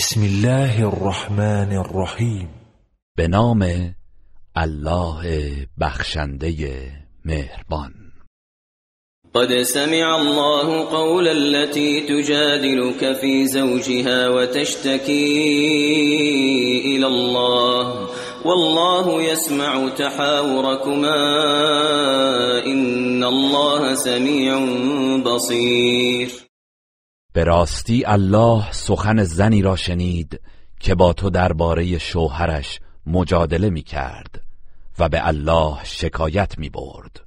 بسم الله الرحمن الرحیم به نام الله بخشنده مهربان. قد سمع الله قول التي تجادلك في زوجها وتشتكي إلى الله. والله يسمع تحاوركما. إن الله سميع بصير. به راستی الله سخن زنی را شنید که با تو درباره شوهرش مجادله می کرد و به الله شکایت می برد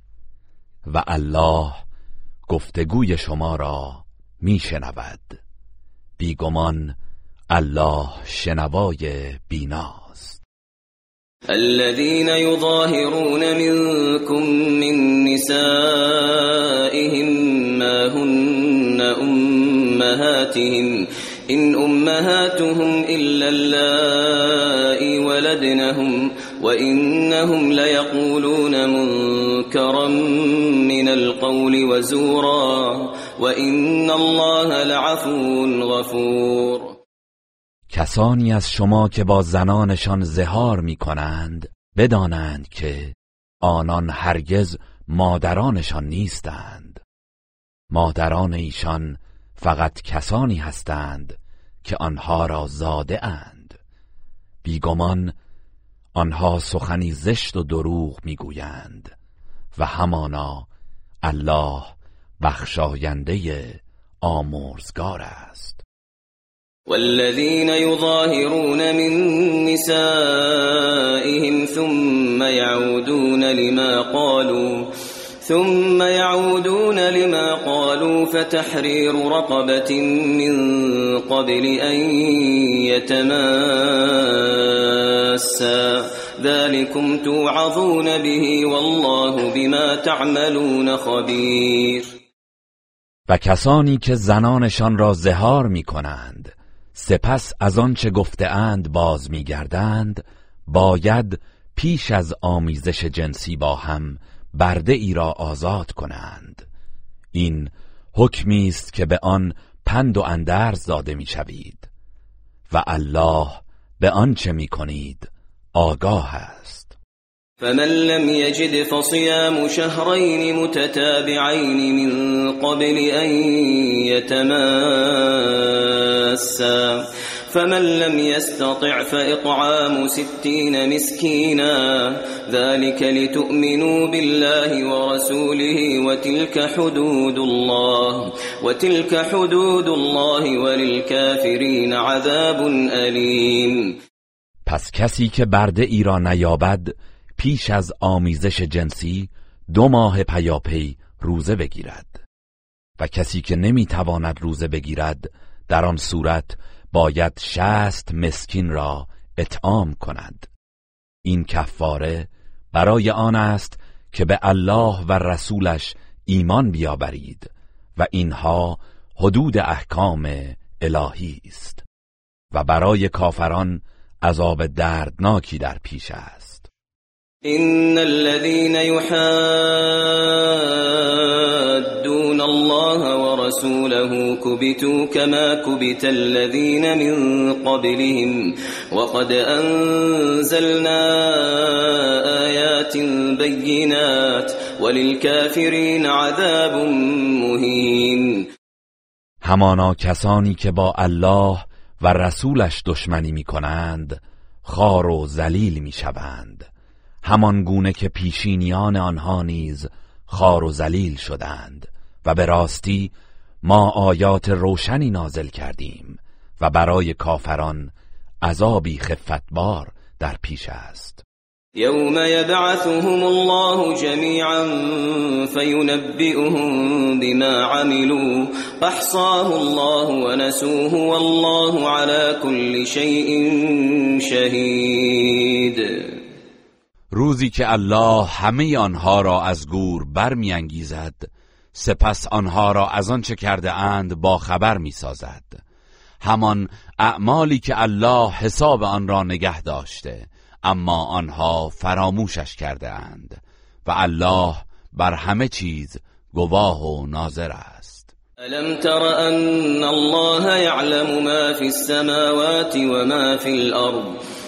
و الله گفتگوی شما را می شنود. بیگمان الله شنوای بیناست. الذين يظاهرون منكم من نسائهم ما هن أمهاتهم إن أمهاتهم إلا اللائي ولدنهم وإنهم ليقولون منكرا من القول وزورا وإن الله لعفو غفور. کسانی از شما که با زنانشان زهار می کنند بدانند که آنان هرگز مادرانشان نیستند. مادران ایشان فقط کسانی هستند که آنها را زاده اند. بیگمان آنها سخنی زشت و دروغ می‌گویند و همانا الله بخشاینده آمرزگار است. والذين يظاهرون من نسائهم ثم يعودون لما قالوا ثم يعودون لما قالوا فتحرير رقبة من قبل أن يتماسا. ذلكم توعظون به والله بما تعملون خبير. و کسانی که زنانشان را زهار می کنند سپس از آنچه گفته اند باز می گردند باید پیش از آمیزش جنسی با هم برده ای را آزاد کنند. این حکمی است که به آن پند و اندرز داده می شوید و الله به آنچه می کنید آگاه است. فمن لم يجد فصيام شهرين متتابعين من قبل أن يتماسا فمن لم يستطع فإطعام ستين مسكينا. ذلك لتؤمنوا بالله ورسوله وتلك حدود الله وتلك حدود الله وللكافرين عذاب أليم. پس کسی که برده ای را نیابد پیش از آمیزش جنسی دو ماه پیاپی روزه بگیرد. و کسی که نمی‌تواند روزه بگیرد در آن صورت باید شست مسکین را اطعام کند. این کفاره برای آن است که به الله و رسولش ایمان بیاورید و اینها حدود احکام الهی است و برای کافران عذاب دردناکی در پیش است. إن الذين يحادون الله ورسوله كبتوا كما كبت الذين من قبلهم وقد أنزلنا آيات بينات وللكافرين عذاب مهين. همانا کسانی که با الله و رسولش دشمنی می کنند خار و ذلیل می شوند همان گونه که پیشینیان آنها نیز خار و ذلیل شدند. و به راستی ما آیات روشنی نازل کردیم و برای کافران عذابی خفتبار در پیش است. یوم یبعثهم الله جمیعا فینبئهم بما عملوا احصاه الله ونسوه والله على كل شيء شهید. روزی که الله همه آنها را از گور برمیانگیزد سپس آنها را از آنچه کرده اند با خبر می‌سازد. همان اعمالی که الله حساب آن را نگه داشته اما آنها فراموشش کرده اند و الله بر همه چیز گواه و ناظر است. ألم تر أن الله يعلم ما في السماوات وما في الأرض؟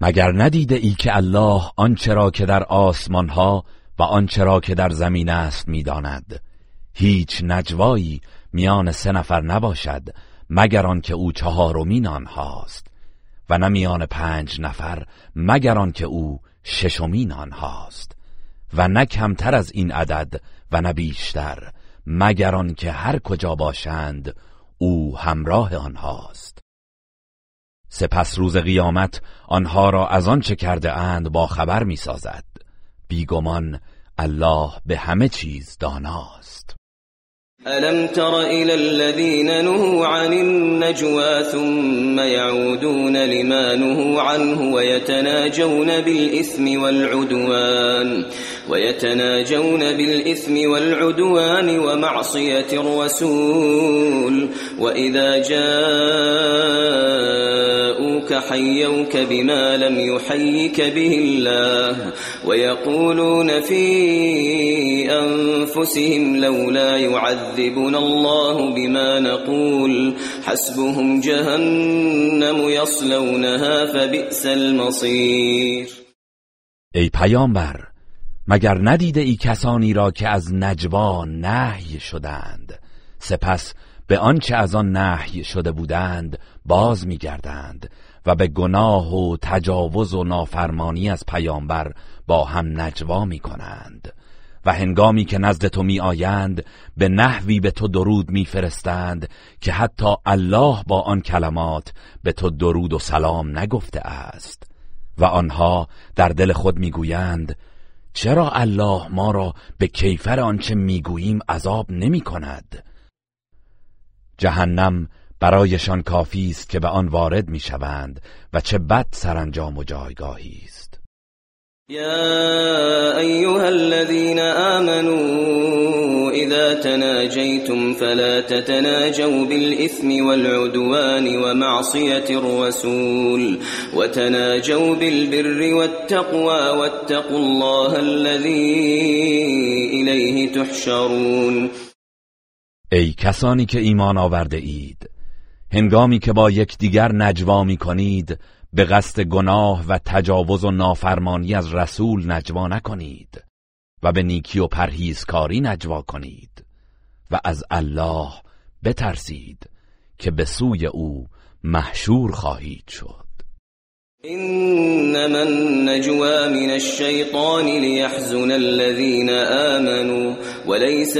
مگر ندیده ای که الله آنچه را که در آسمان ها و آنچه را که در زمین است می‌داند؟ هیچ نجوایی میان سه نفر نباشد مگر آنکه او چهارمین آنهاست و نه میان پنج نفر مگر آنکه او ششمین آنهاست و نه کمتر از این عدد و نه بیشتر مگر آنکه هر کجا باشند او همراه آنهاست. سپس روز قیامت آنها را از آنچه کرده اند با خبر می سازد بیگمان الله به همه چیز داناست. ألم تر إلى الذين نهوا عن النجوى ثم يعودون لما نهوا عنه ويتناجون بالإثم والعدوان ويتناجون بالإثم والعدوان ومعصية الرسول وإذا جاءوك حيوك بما لم يحيك به الله ويقولون في أنفسهم لولا يعذبنا الله بما نقول حسبهم جهنم يصلونها فبئس المصير. ای پیامبر مگر ندیده ای کسانی را که از نجوا نهی شدند؟ سپس به آنچه از آن نهی شده بودند باز میگردند. و به گناه و تجاوز و نافرمانی از پیامبر با هم نجوا می کنند و هنگامی که نزد تو می آیند به نحوی به تو درود می فرستند که حتی الله با آن کلمات به تو درود و سلام نگفته است. و آنها در دل خود می گویند چرا الله ما را به کیفر آنچه می‌گوییم عذاب نمی کند جهنم برایشان کافی است که به آن وارد می‌شوند و چه بد سرانجام و جایگاهی است. يا أيها الذين آمنوا إذا تناجيتم فلا تتناجوا بالإثم والعدوان ومعصية الرسول وتناجوا بالبر والتقوى واتقوا الله الذي إليه تحشرون. ای کسانی که ایمان آورده اید هنگامی که با یکدیگر نجوا می کنید به قصد گناه و تجاوز و نافرمانی از رسول نجوا نکنید و به نیکی و پرهیزکاری نجوا کنید و از الله بترسید که به سوی او محشور خواهید شد. إنما النجوى من الشيطان ليحزن الذين آمنوا وليس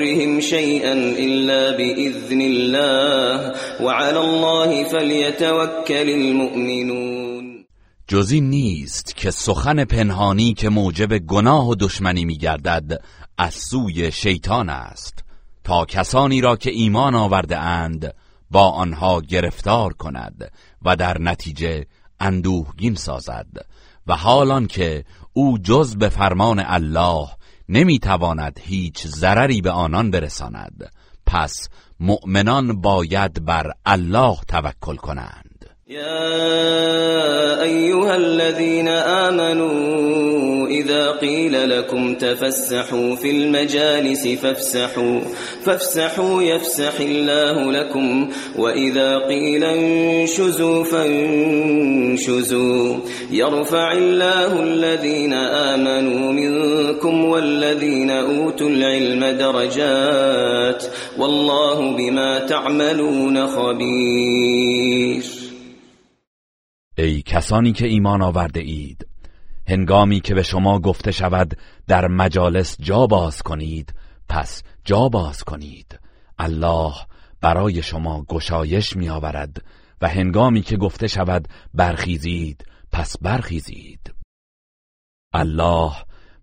بضارهم شيئا إلا بإذن الله. وعلى الله فليتوكل المؤمنون. جزی نیست که سخن پنهانی که موجب گناه و دشمنی میگردد از سوی شیطان است. تا کسانی را که ایمان آورده اند با آنها گرفتار کند و در نتیجه اندوهگین سازد. و حالان که او جز به فرمان الله نمی‌تواند هیچ ضرری به آنان برساند. پس مؤمنان باید بر الله توکل کنند. يا أيها الذين آمنوا إذا قيل لكم تفسحوا في المجالس فافسحوا فافسحوا يفسح الله لكم وإذا قيل انشزوا فانشزوا. يرفع الله الذين آمنوا منكم والذين أوتوا العلم درجات والله بما تعملون خبير. ای کسانی که ایمان آورده اید هنگامی که به شما گفته شود در مجالس جا باز کنید پس جا باز کنید. الله برای شما گشایش می آورد و هنگامی که گفته شود برخیزید پس برخیزید. الله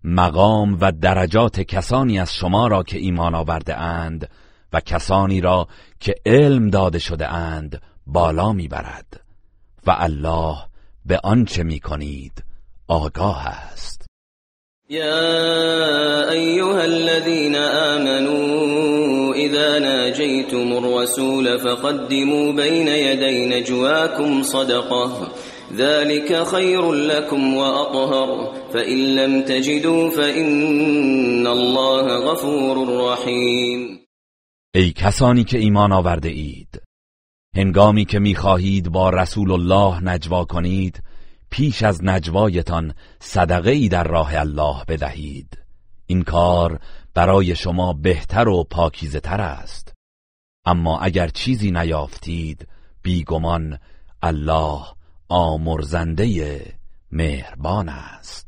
مقام و درجات کسانی از شما را که ایمان آورده اند و کسانی را که علم داده شده اند بالا می‌برد. و الله به آنچه می‌کنید آگاه است. یا ایها الذين آمنوا اذا ناجيتم الرسول فقدموا بين يدي نجواكم صدقه ذلك خير لكم وأطهر فإن لم تجدوا فإن الله غفور رحیم. ای کسانی که ایمان آورده اید هنگامی که می‌خواهید با رسول الله نجوا کنید پیش از نجوایتان صدقه ای در راه الله بدهید. این کار برای شما بهتر و پاکیزه تر است. اما اگر چیزی نیافتید بیگمان الله آمرزنده مهربان است.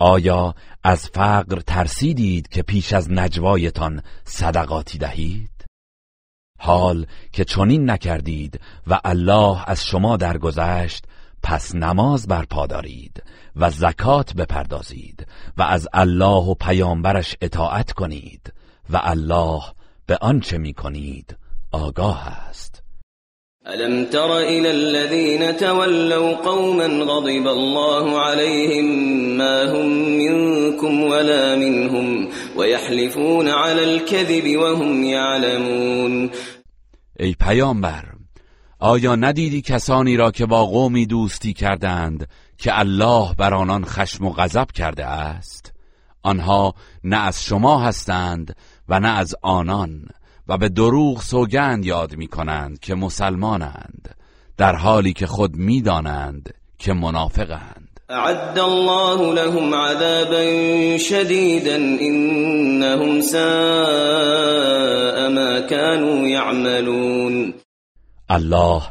آیا از فقر ترسیدید که پیش از نجوایتان صدقاتی دهید؟ حال که چنین نکردید و الله از شما درگذشت پس نماز برپا دارید و زکات بپردازید و از الله و پیامبرش اطاعت کنید و الله به آنچه می کنید آگاه است الم تر الى الذين تولوا قوما غضب الله عليهم ما هم منكم ولا منهم ويحلفون على الكذب وهم يعلمون. ای پیامبر آیا ندیدی کسانی را که با قومی دوستی کردند که الله بر آنان خشم و غضب کرده است؟ آنها نه از شما هستند و نه از آنان. و به دروغ سوگند یاد می کنند که مسلمانند در حالی که خود می‌دانند که منافقند. اعد الله لهم عذابا شديدا انهم ساء ما كانوا يعملون. الله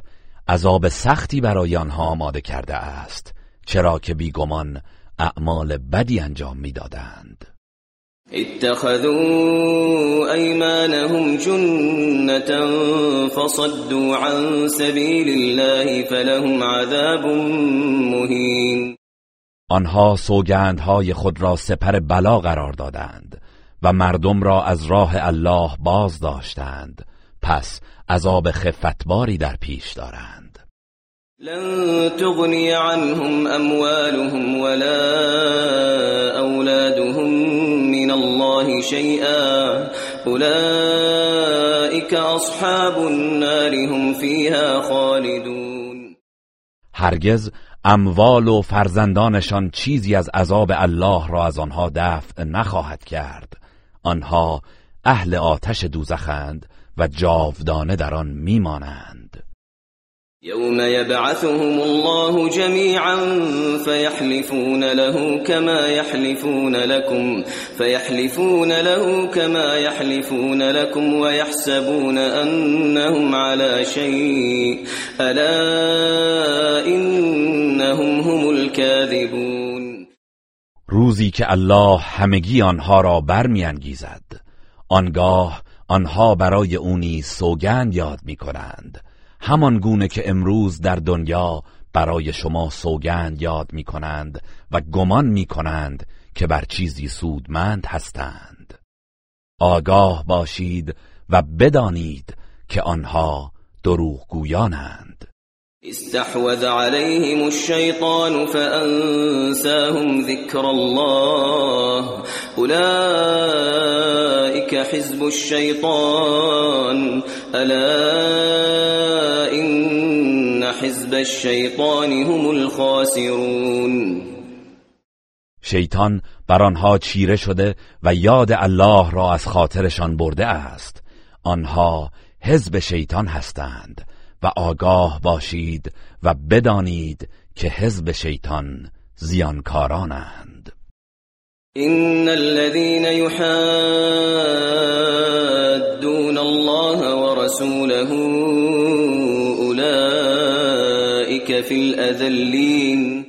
عذاب سختی برای آنها آماده کرده است چرا که بیگمان اعمال بدی انجام می‌دادند. اتخذوا ايمانهم جنة فصدوا عن سبيل الله فلهم عذاب مهين. آنها سوگندهای خود را سپر بلا قرار دادند و مردم را از راه الله باز داشتند. پس عذاب خفتباری در پیش دارند. لن تغنی عنهم اموالهم ولا اولادهم الله شيئا. اولئك اصحاب النار هم فيها خالدون. هرگز اموال و فرزندانشان چیزی از عذاب الله را از آنها دفع نخواهد کرد. آنها اهل آتش دوزخند و جاودانه در آن میمانند. یوم یبعثهم الله جمیعا فیحلفون له كما يحلفون لكم فيحلفون له كما يحلفون لكم ويحسبون انهم على شيء. الا انهم هم الكاذبون. روزی که الله همگی آنها را برمیانگیزد آنگاه آنها برای اونی سوگند یاد می کنند همان گونه که امروز در دنیا برای شما سوگند یاد می کنند و گمان می کنند که بر چیزی سودمند هستند. آگاه باشید و بدانید که آنها دروغگویانند. استحوذ عليهم الشيطان فأنساهم ذكر الله. أولئك حزب الشيطان. ألا إن حزب الشيطان هم الخاسرون. شیطان بر آنها چیره شده و یاد الله را از خاطرشان برده است. آنها حزب شیطان هستند و آگاه باشید و بدانید که حزب شیطان زیانکارانند. ان الذين يحادون الله ورسوله في الأذلين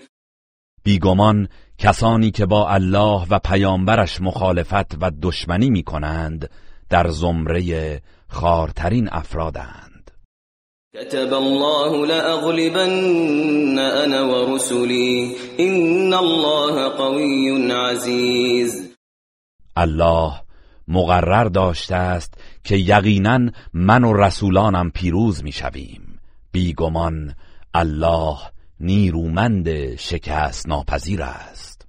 بیگمان کسانی که با الله و پیامبرش مخالفت و دشمنی می کنند در زمره خارترین افرادند. كتب الله لأغلبن انا ورسلي ان الله قوی عزیز. الله مقرر داشته است که یقینا من و رسولانم پیروز می‌شویم. بیگمان الله نیرومند شکست ناپذیر است.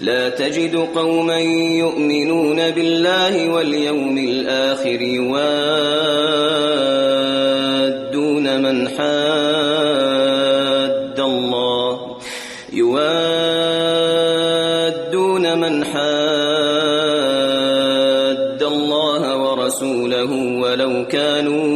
لا تجد قوما يؤمنون بالله واليوم الآخر يوادون من حاد الله. يوادون من حاد الله ورسوله ولو كانوا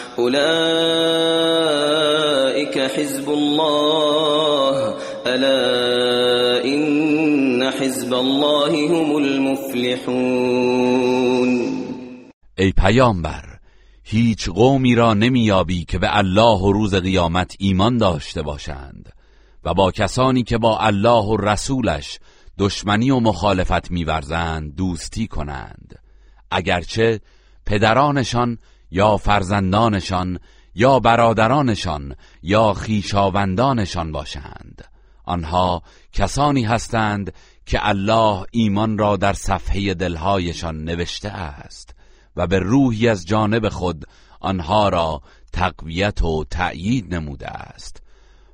أولئك حزب الله. ألا إن حزب الله هم المفلحون. ای پیامبر هیچ قومی را نمیابی که به الله و روز قیامت ایمان داشته باشند و با کسانی که با الله و رسولش دشمنی و مخالفت میورزند دوستی کنند. اگرچه پدرانشان یا فرزندانشان یا برادرانشان یا خیشاوندانشان باشند. آنها کسانی هستند که الله ایمان را در صفحه دلهایشان نوشته است و به روحی از جانب خود آنها را تقویت و تأیید نموده است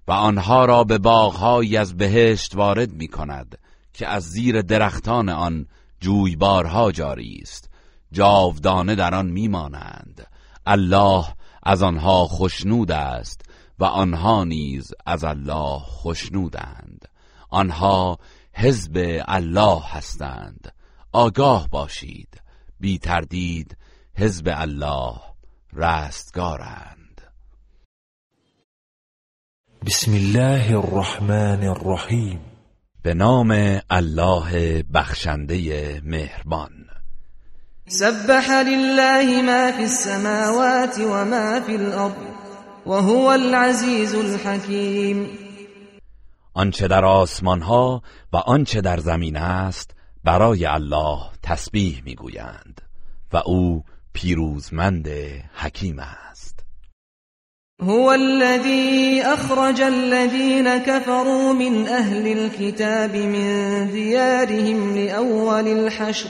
و آنها را به باغهایی از بهشت وارد می کند که از زیر درختان آن جویبارها جاری است. جاودانه در آن میمانند. الله از آنها خشنود است و آنها نیز از الله خشنودند. آنها حزب الله هستند. آگاه باشید. بی تردید حزب الله رستگارند. بسم الله الرحمن الرحیم. به نام الله بخشنده مهربان. سبح لله ما في السماوات وما في الأرض وهو العزيز الحكيم. آنچه در آسمان ها و آنچه در زمین است برای الله تسبیح می‌گویند و او پیروزمند حکیم است. هو الذي أخرج الذين كفروا من أهل الكتاب من ديارهم لأول الحشر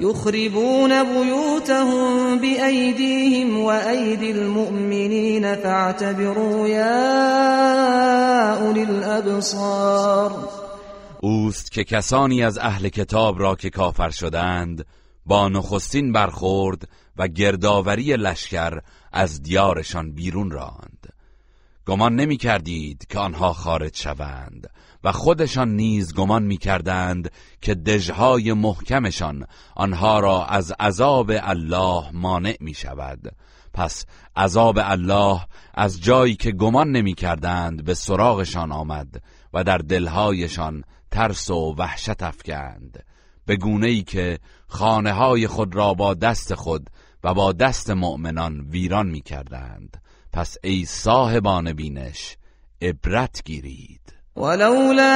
يخربون بيوتهم بأيديهم وأيدي المؤمنين فاعتبروا يا أولي الأبصار. اوست که کسانی از اهل کتاب را که کافر شدند با نخستین برخورد و گردآوری لشکر از دیارشان بیرون راند. گمان نمی کردید که آنها خارج شوند. و خودشان نیز گمان می کردند که دژهای محکمشان آنها را از عذاب الله مانع می شود پس عذاب الله از جایی که گمان نمی کردند به سراغشان آمد و در دلهایشان ترس و وحشت افکند. به گونه ای که خانه های خود را با دست خود و با دست مؤمنان ویران می کردند پس ای صاحبان بینش عبرت گیرید. ولولا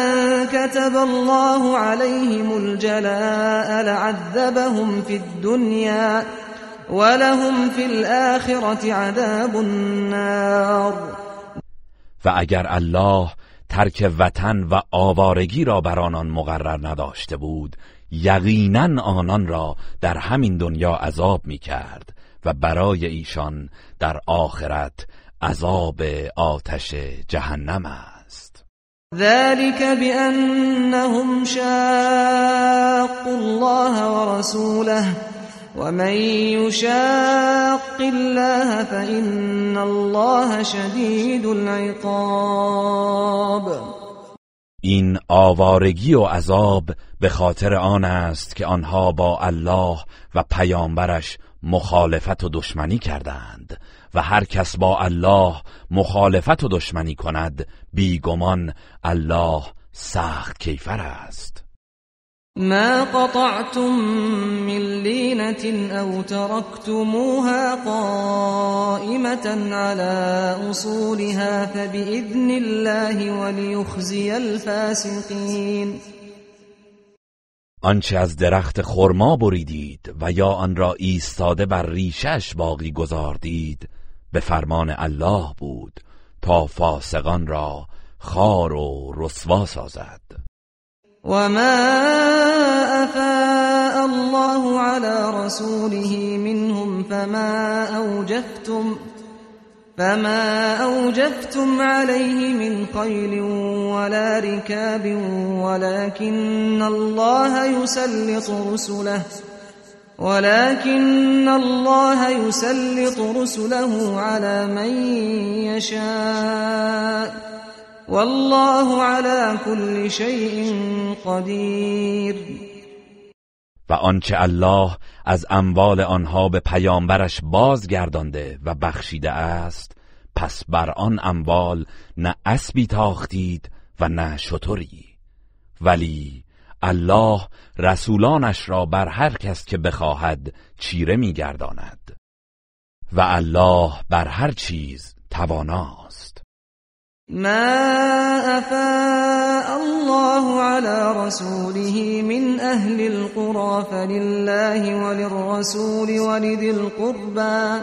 أن كتب الله عليهم الجلاء لعذبهم في الدنيا ولهم في الآخرة عذاب النار. و اگر الله ترک وطن و آوارگی را بر آنان مقرر نداشته بود یقینا آنان را در همین دنیا عذاب می کرد و برای ایشان در آخرت عذاب آتش جهنم است. ذلك بأنهم شاقوا الله ورسوله ومن يشاق الله فإن الله شدید العقاب. این آوارگی و عذاب به خاطر آن است که آنها با الله و پیامبرش مخالفت و دشمنی کردند. و هر کس با الله مخالفت و دشمنی کند بیگمان الله سخت کیفر است. ما قطعتم من لینة او تركتموها قائمة على اصولها فبإذن الله وليخزي الفاسقين آنچه از درخت خرما بریدید و یا آن را ایستاده بر ریشش باقی گذاردید به فرمان الله بود تا فاسقان را خار و رسوا سازد. وما افاء الله على رسوله منهم فما اوجفتم فما أوجفتم عليه من خيل ولا ركاب ولكن الله يسلط رسله. ولكن الله يسلط رسله على من يشاء. والله على كل شيء قدير. و آنچه الله از اموال آنها به پیامبرش بازگردانده و بخشیده است پس بر آن اموال نه اسبی تاختید و نه شطوری ولی الله رسولانش را بر هر کس که بخواهد چیره میگرداند. و الله بر هر چیز تواناست. ما افاء الله على رسوله من اهل القرى فلله وللرسول ولذي القربى.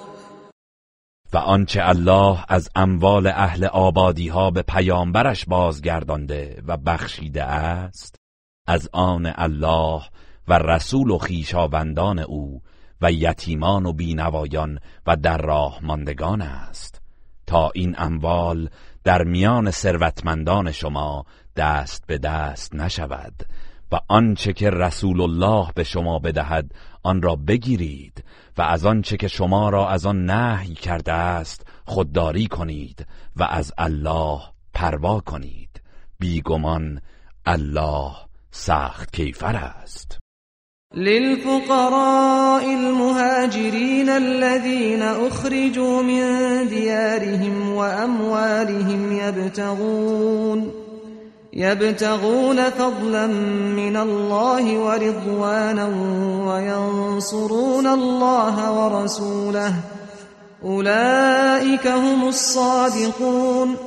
و آنچه الله از اموال اهل آبادی ها به پیامبرش بازگردانده و بخشیده است از آن الله و رسول و خیشاوندان او و یتیمان و بینوایان و در راه ماندگان است. تا این اموال در میان ثروتمندان شما دست به دست نشود و آنچه که رسول الله به شما بدهد آن را بگیرید و از آنچه که شما را از آن نهی کرده است خودداری کنید و از الله پروا کنید. بیگمان الله سخت کیفر است. للفقراء المهاجرين الذين أخرجوا من ديارهم وأموالهم يبتغون يبتغون فضلا من الله ورضوانا وينصرون الله ورسوله. أولئك هم الصادقون.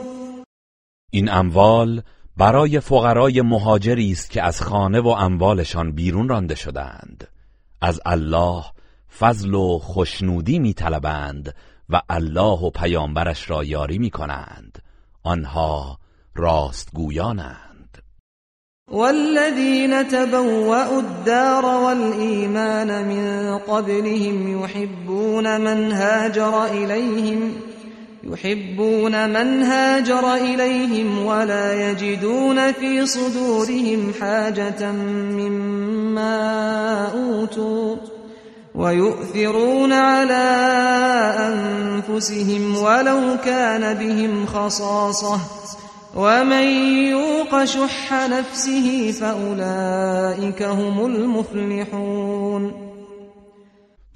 این اموال برای فقرای مهاجری است که از خانه و اموالشان بیرون رانده شدند. از الله فضل و خوشنودی میطلبند و الله و پیامبرش را یاری می‌کنند. آنها راستگویانند. والذين تبوأوا الدار والإيمان من قبلهم يحبون من هاجر إليهم يحبون من هاجر إليهم ولا يجدون في صدورهم حاجة مما أوتوا ويؤثرون على أنفسهم ولو كان بهم خصاصة. ومن يوق شح نفسه فأولئك هم المفلحون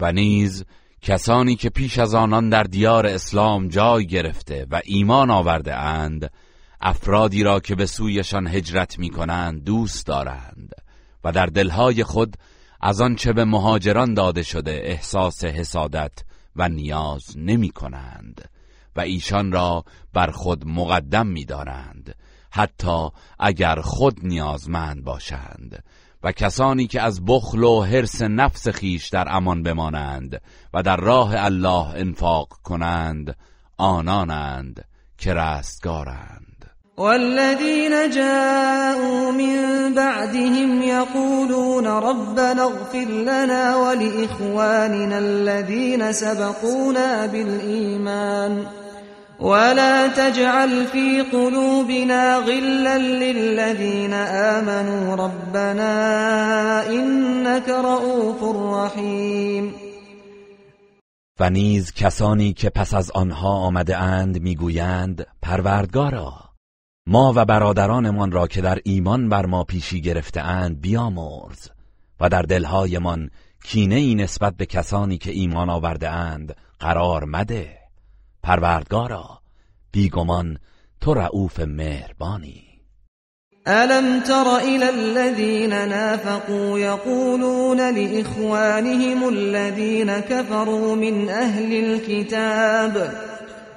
و نیز کسانی که پیش از آنان در دیار اسلام جای گرفته و ایمان آورده اند افرادی را که به سویشان هجرت می کنند دوست دارند و در دلهای خود از آنچه به مهاجران داده شده احساس حسادت و نیاز نمی کنند و ایشان را بر خود مقدم می دارند حتی اگر خود نیازمند باشند. و کسانی که از بخل و حرس نفس خیش در امان بمانند و در راه الله انفاق کنند آنانند که رستگارند. والذين جاءوا من بعدهم يقولون ربنا اغفر لنا ولإخواننا الذين سبقونا بالإيمان ولا تجعل في قلوبنا غلا للذين آمنوا ربنا إنك رؤوف رحیم و نیز کسانی که پس از آنها آمده اند می‌گویند پروردگارا ما و برادرانمان را که در ایمان بر ما پیشی گرفته اند بیامرز و در دلهایمان کینه ای نسبت به کسانی که ایمان آورده اند قرار مده. پروردگارا بیگمان تو رعوف مهربانی. ألم تر إلى الذين نافقوا يقولون لإخوانهم الذين كفروا من أهل الكتاب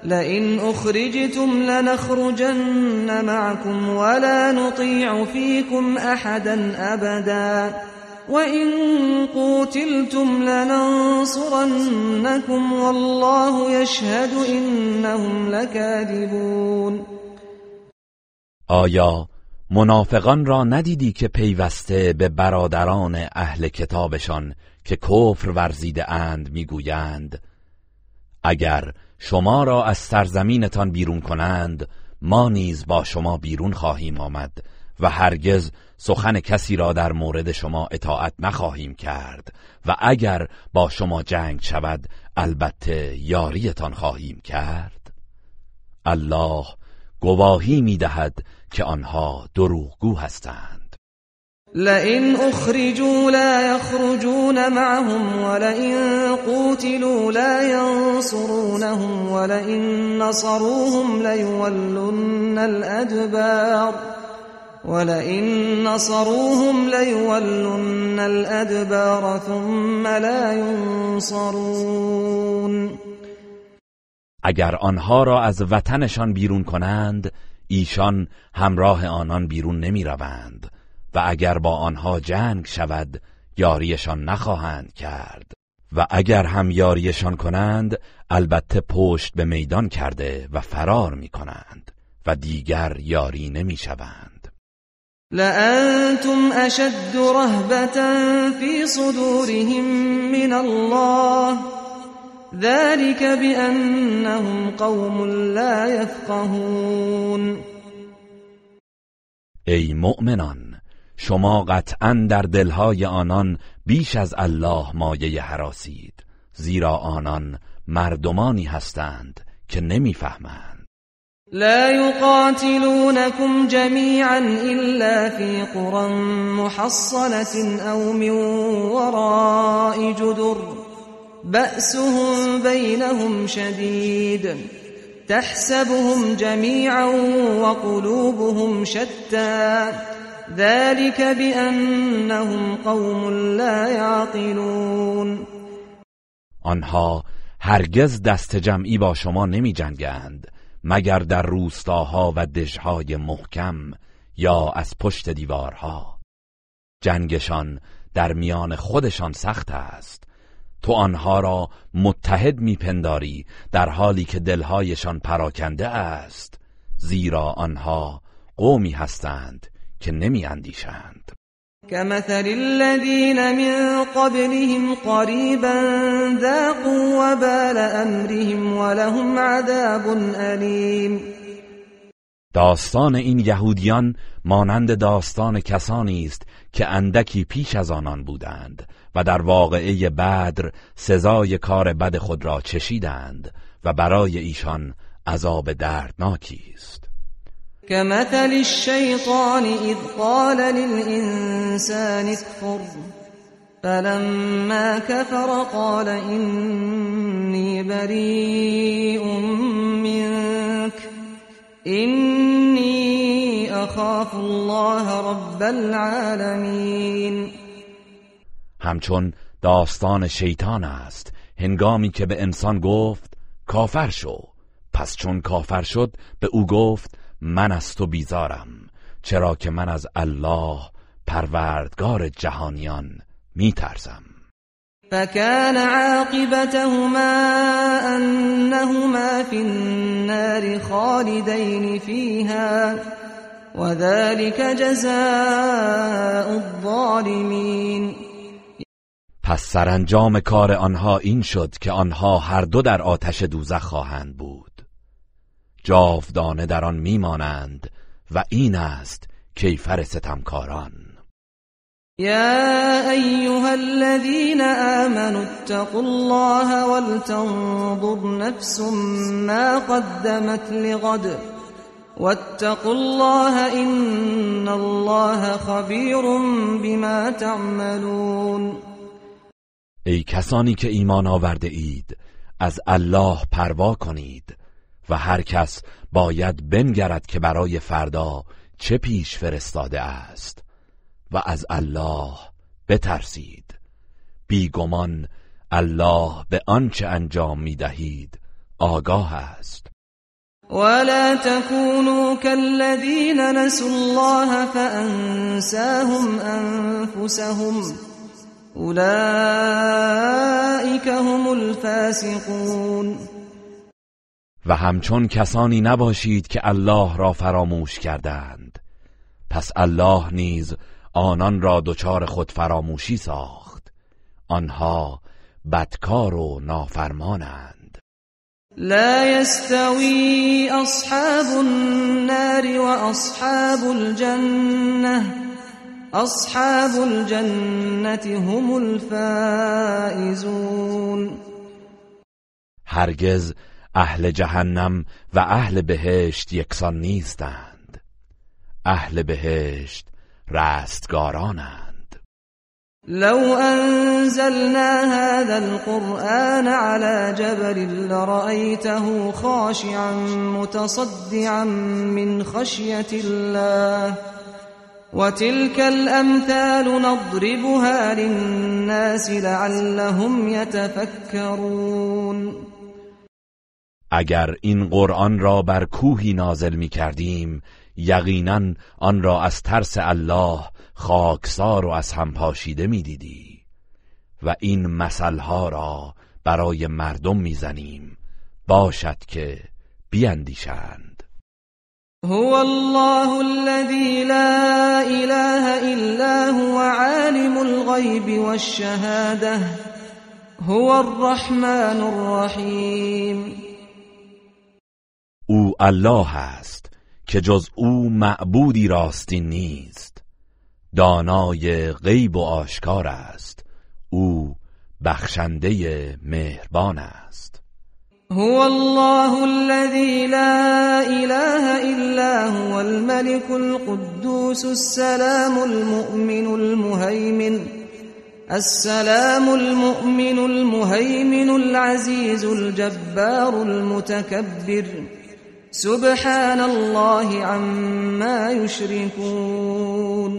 لئن أخرجتم لنخرجن معكم ولا نطيع فيكم أحدا أبدا. وإن قوتلتم لننصرنكم والله يشهد إنهم لكاذبون آیا منافقان را ندیدی که پیوسته به برادران اهل کتابشان که کفر ورزیده اند می‌گویند؟ اگر شما را از سرزمینتان بیرون کنند ما نیز با شما بیرون خواهیم آمد. و هرگز سخن کسی را در مورد شما اطاعت نخواهیم کرد و اگر با شما جنگ شود البته یاریتان خواهیم کرد. الله گواهی می‌دهد که آنها دروغگو هستند. لئن اخرجوا لا يخرجون معهم ولئن قوتلوا لا ينصرونهم ولئن نصروهم ليولن الأدبار ولئن نصروهم ليولن الأدبار ثم لا ينصرون. اگر آنها را از وطنشان بیرون کنند ایشان همراه آنان بیرون نمی روند و اگر با آنها جنگ شود یاریشان نخواهند کرد. و اگر هم یاریشان کنند البته پشت به میدان کرده و فرار می کنند و دیگر یاری نمی شوند. لأنتم أشد رهبة في صدورهم من الله. ذلك بأنهم قوم لا يفقهون. ای مؤمنان شما قطعا در دلهای آنان بیش از الله مایه حراسید زیرا آنان مردمانی هستند که نمی‌فهمند. لا يقاتلونكم جميعا إلا في قرى محصنة أو من وراء جدر. بأسهم بينهم شديد. تحسبهم جميعا وقلوبهم شتى. ذلك بأنهم قوم لا يعقلون. آنها هرگز دست جمعی با شما نمی جنگند مگر در روستاها و دژهای محکم یا از پشت دیوارها؟ جنگشان در میان خودشان سخت است. تو آنها را متحد میپنداری در حالی که دلهایشان پراکنده است زیرا آنها قومی هستند که نمی اندیشند كمثل الذين من قبلهم قريبا ذاقوا وبال امرهم ولهم عذاب علیم داستان این یهودیان مانند داستان کسانی است که اندکی پیش از آنان بودند و در واقعه بدر سزای کار بد خود را چشیدند و برای ایشان عذاب دردناکی است. كمثل الشيطان إذ قال للإنسان اكفر. فلما كفر قال إني بريء منك. إني أخاف الله رب العالمين. همچون داستان شیطان است. هنگامی که به انسان گفت کافر شو. پس چون کافر شد به او گفت من از تو بیزارم چرا که من از الله پروردگار جهانیان میترسم. فكان عاقبتهما أنهما في النار خالدين فيها وذلك جزاء الظالمين پس سرانجام کار آنها این شد که آنها هر دو در آتش دوزخ خواهند بود. جاودانه در آن میمانند و این است کیفر ستمکاران. يا أيها الذين آمنوا اتقوا الله ولتنظر نفس ما قدمت لغد واتقوا الله إن الله خبير بما تعملون. ای کسانی که ایمان آورده اید از الله پروا کنید و هر کس باید بنگرد که برای فردا چه پیش فرستاده است. و از الله بترسید. بیگمان الله به آنچه انجام می دهید آگاه است. ولا تكونوا كالذين نسوا الله فأنساهم أنفسهم أولئك هم الفاسقون و همچون کسانی نباشید که الله را فراموش کردند. پس الله نیز آنان را دچار خود فراموشی ساخت. آنها بدکار و نافرمانند. لا يستوي أصحاب النار وأصحاب الجنة. أصحاب الجنة هم الفائزون. هرگز أهل جهنم و أهل بهشت یکسان نیستند. أهل بهشت رستگارانند. لو أنزلنا هذا القرآن على جبل لرأيته خاشعا متصدعا من خشية الله. وتلك الأمثال نضربها للناس لعلهم يتفكرون. اگر این قرآن را بر کوهی نازل می کردیم یقینا آن را از ترس الله خاکسار و از هم پاشیده می دیدی و این مثلها را برای مردم می‌زنیم. باشد که بیندیشند. هو الله الذي لا إله إلا هو عالم الغيب والشهادة. هو الرحمن الرحيم الله است که جز او معبودی راستی نیست. دانای غیب و آشکار است. او بخشنده مهربان است. هو الله الذي لا إله إلا هو الملك القدوس السلام المؤمن المهيمن السلام المؤمن المهيمن العزيز الجبار المتكبر. سبحان الله عما يشركون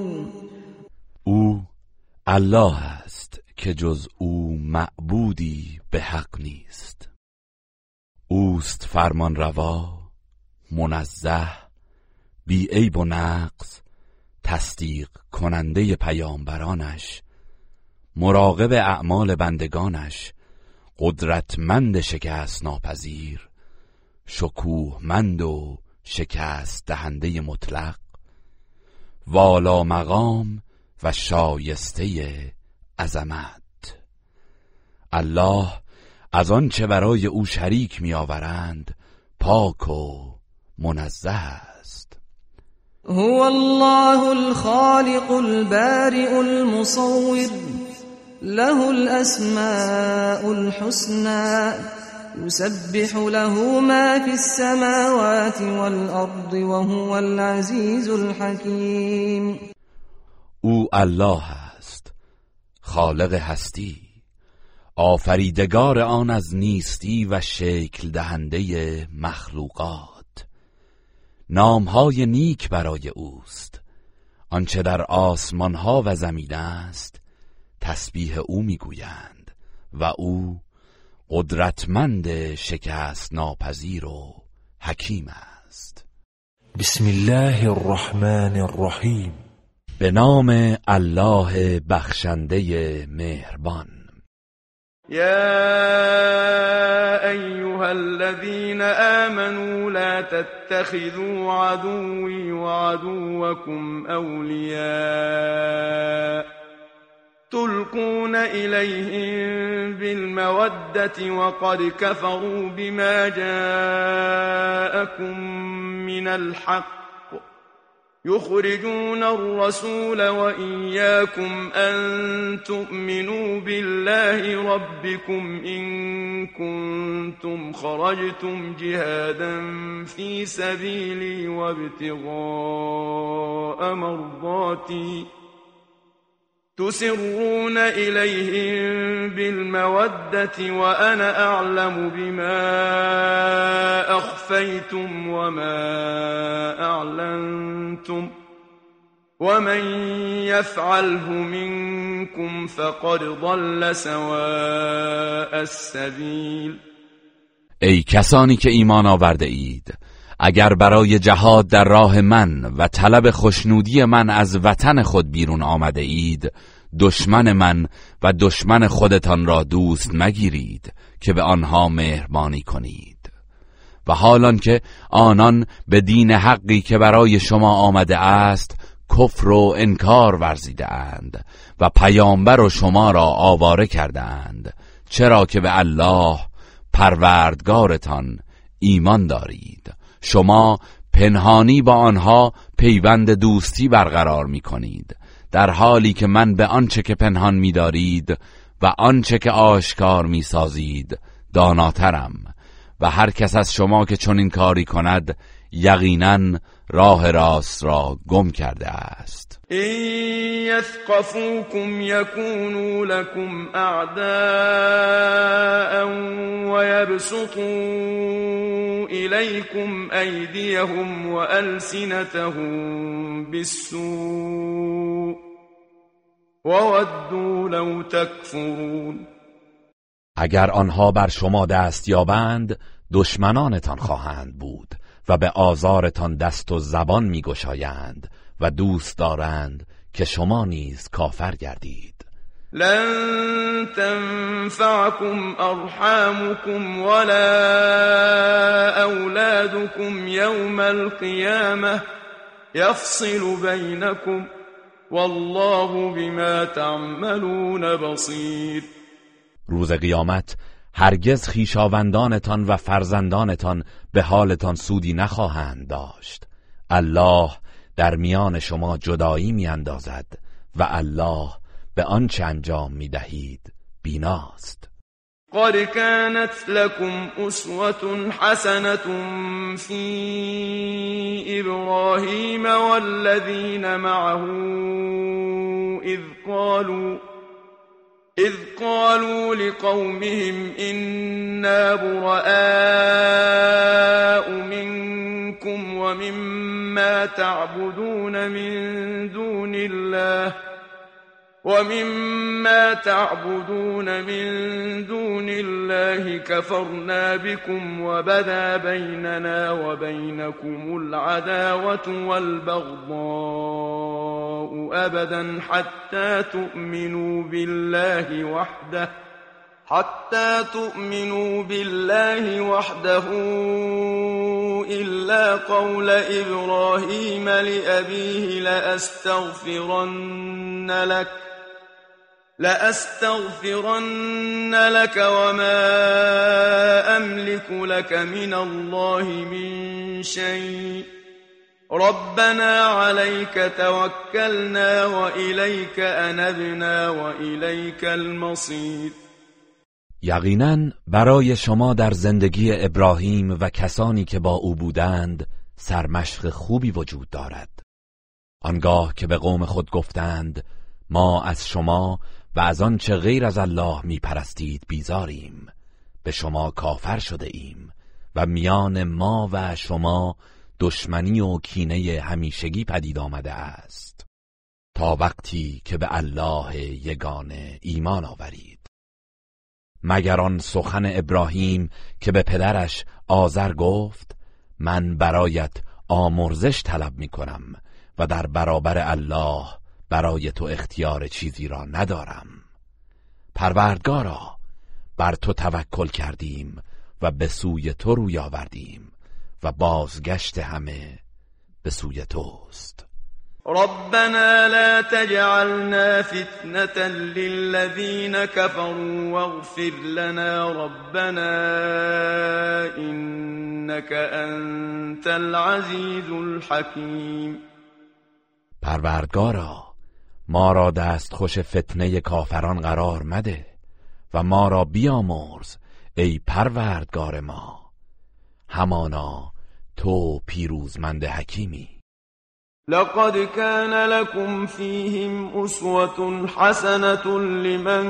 او الله است که جز او معبودی به حق نیست. اوست فرمان روا منزه بی عیب و نقص تصدیق کننده پیامبرانش مراقب اعمال بندگانش قدرتمند شکست ناپذیر شکوهمند و شکست دهنده مطلق والا مقام و شایسته عظمت. الله از آنچه برای او شریک میآورند پاک و منزه است. هو الله الخالق البارئ المصور له الأسماء الحسنى. يسبح له ما في السماوات والأرض وهو العزيز الحكيم. او الله است خالق هستی. آفریدگار آن از نیستی و شکل دهنده مخلوقات. نامهای نیک برای اوست. آنچه در آسمان ها و زمین است تسبیح او می‌گویند و او قدرتمند شکست ناپذیر و حکیم است. بسم الله الرحمن الرحیم. به نام الله بخشنده مهربان. يا أيها الذين آمنوا لا تتخذوا عدوي وعدوكم أولياء تلقون إليهم بالمودة وقد كفروا بما جاءكم من الحق يخرجون الرسول وإياكم أن تؤمنوا بالله ربكم إن كنتم خرجتم جهادا في سبيلي وابتغاء مرضاتي تسرون إليهم بالمودة وأنا أعلم بما أخفيتم وما أعلنتم ومن يفعله منكم فقد ضل سواء السبيل. ای کسانی که ایمان آورده اید اگر برای جهاد در راه من و طلب خوشنودی من از وطن خود بیرون آمده اید دشمن من و دشمن خودتان را دوست مگیرید که به آنها مهربانی کنید. و حالان که آنان به دین حقی که برای شما آمده است کفر و انکار ورزیده اند و پیامبر و شما را آواره کرده اند. چرا که به الله پروردگارتان ایمان دارید. شما پنهانی با آنها پیوند دوستی برقرار می کنید در حالی که من به آنچه که پنهان می دارید و آنچه که آشکار می سازید داناترم و هر کس از شما که چنین کاری کند یقینا راه راست را گم کرده است. يثقفوكم يكونوا لكم أعداء ويبسطوا إليكم أيديهم وألسنتهم بالسوء وودوا لو تكفرون. اگر آنها بر شما دست یابند دشمنانتان خواهند بود و به آزارتان دست و زبان میگشایند. و دوست دارند که شما نیز کافر گردید. لن تنفعكم أرحامكم ولا أولادكم يوم القيامة يفصل بينكم والله بما تعملون بصير روز قیامت هرگز خیشاوندانتان و فرزندانتان به حالتان سودی نخواهند داشت. الله در میان شما جدایی میاندازد و الله به آنچه انجام می‌دهید بیناست. قد كانت لكم أسوة حسنة في إبراهيم والذين معه إذ قالوا إذ قالوا لقومهم إنا براء منكم ومما تعبدون من دون الله ومما تعبدون من دون الله كفرنا بكم وبدا بيننا وبينكم العداوة والبغضاء أبدا حتى تؤمنوا بالله وحده حتى تؤمنوا بالله وحده إلا قول إبراهيم لأبيه لأستغفرن لك لأستغفرن لك وما أملك لك من الله من شيء. ربنا عليك توكلنا وإليك أنبنا وإليك المصير. یقینا برای شما در زندگی ابراهیم و کسانی که با او بودند سرمشق خوبی وجود دارد. آنگاه که به قوم خود گفتند ما از شما و از آنچه غیر از الله می پرستید بیزاریم. به شما کافر شده ایم و میان ما و شما دشمنی و کینه همیشگی پدید آمده است. تا وقتی که به الله یگانه ایمان آورید. مگر آن سخن ابراهیم که به پدرش آذر گفت من برایت آمرزش طلب می کنم و در برابر الله برای تو اختیار چیزی را ندارم. پروردگارا بر تو توکل کردیم و به سوی تو روی آوردیم و بازگشت همه به سوی توست. ربنا لا تجعلنا فتنة للذين كفروا واغفر لنا ربنا إنك أنت العزيز الحكيم. پروردگارا ما را دست خوش فتنه کافران قرار مده و ما را بیامرز ای پروردگار ما. همانا تو پیروزمند حکیمی. لقد كان لكم فيهم أسوة حسنة لمن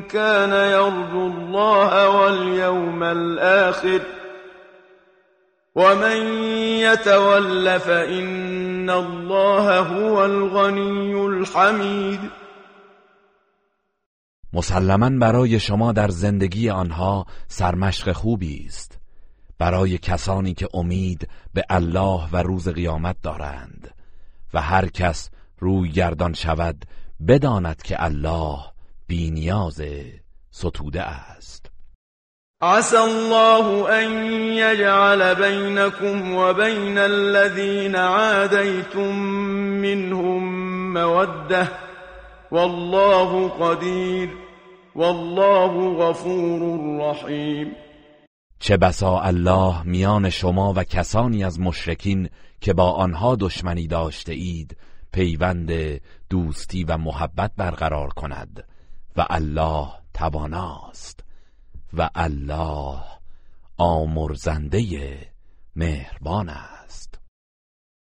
كان يرجو الله واليوم الآخر. ومن يتول فإن الله هو الغني الحمید مسلما برای شما در زندگی آنها سرمشق خوبی است. برای کسانی که امید به الله و روز قیامت دارند. و هر کس روی گردان شود بداند که الله بینیاز ستوده است. عسى الله ان يجعل بينكم وبين الذين عاديتم منهم موده والله قدیر والله غفور رحیم چه بسا الله میان شما و کسانی از مشرکین که با آنها دشمنی داشته اید پیوند دوستی و محبت برقرار کند. و الله تواناست. و الله آمرزنده مهربان است.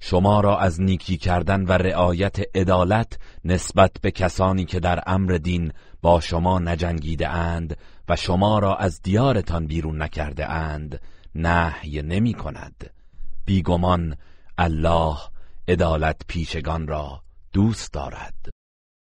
شما را از نیکی کردن و رعایت عدالت نسبت به کسانی که در امر دین با شما نجنگیده اند و شما را از دیارتان بیرون نکرده اند نهی نمی کند. بیگمان الله عدالت پیشگان را دوست دارد.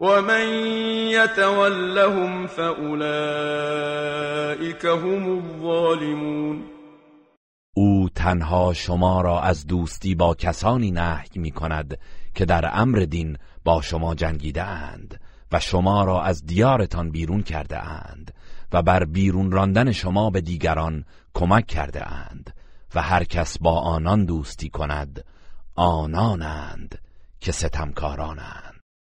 ومن يتولهم فأولئك هم الظالمون او تنها شما را از دوستی با کسانی نهی می کند که در امر دین با شما جنگیده اند و شما را از دیارتان بیرون کرده اند و بر بیرون راندن شما به دیگران کمک کرده اند و هر کس با آنان دوستی کند آنانند که ستمکارانند.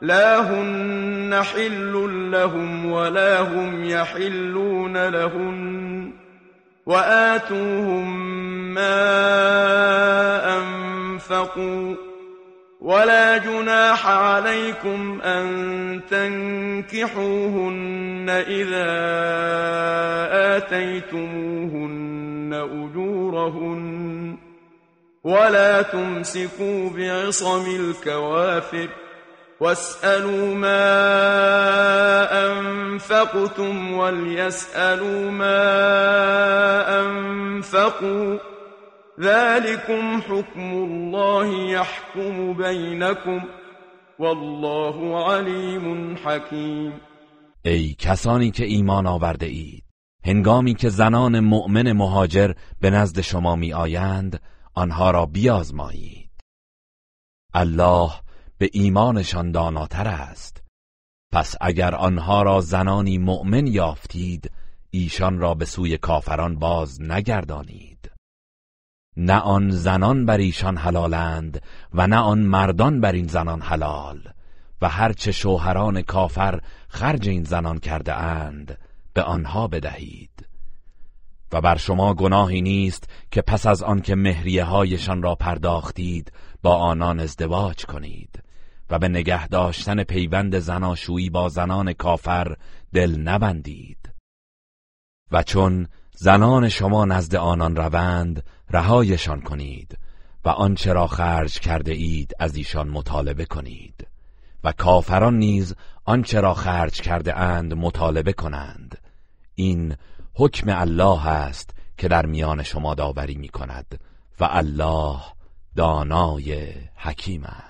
لا هن حل لهم ولا هم يحلون لهن وآتوهم ما أنفقوا ولا جناح عليكم أن تنكحوهن إذا آتيتموهن أجورهن ولا تمسكوا بعصم الكوافر واسألوا ما أنفقتم وليسألوا ما أنفقوا ذلكم حكم الله يحكم بينكم والله علیم حکیم ای کسانی که ایمان آورده اید هنگامی که زنان مؤمن مهاجر به نزد شما می آیند آنها را بیازمایید. الله به ایمانشان داناتر است. پس اگر آنها را زنانی مؤمن یافتید ایشان را به سوی کافران باز نگردانید. نه آن زنان بر ایشان حلالند و نه آن مردان بر این زنان حلال و هرچه شوهران کافر خرج این زنان کرده اند به آنها بدهید. و بر شما گناهی نیست که پس از آنکه مهریه هایشان را پرداختید با آنان ازدواج کنید. و به نگه داشتن پیوند زناشویی با زنان کافر دل نبندید. و چون زنان شما نزد آنان روند رهایشان کنید و آنچه را خرج کرده اید از ایشان مطالبه کنید. و کافران نیز آنچه را خرج کرده اند مطالبه کنند. این حکم الله است که در میان شما داوری می کند و الله دانای حکیم است.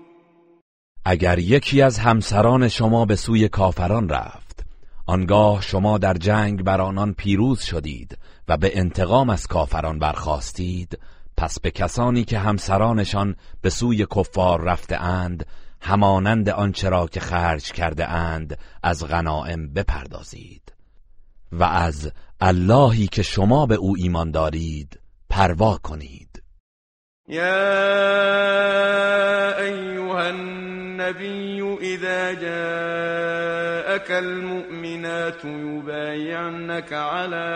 اگر یکی از همسران شما به سوی کافران رفت آنگاه شما در جنگ بر آنان پیروز شدید و به انتقام از کافران برخواستید پس به کسانی که همسرانشان به سوی کفار رفته اند همانند آنچه را که خرج کرده اند از غنائم بپردازید. و از اللهی که شما به او ایمان دارید پروا کنید. یا ایها النبی إذا جاءك المؤمنات يبايعنك على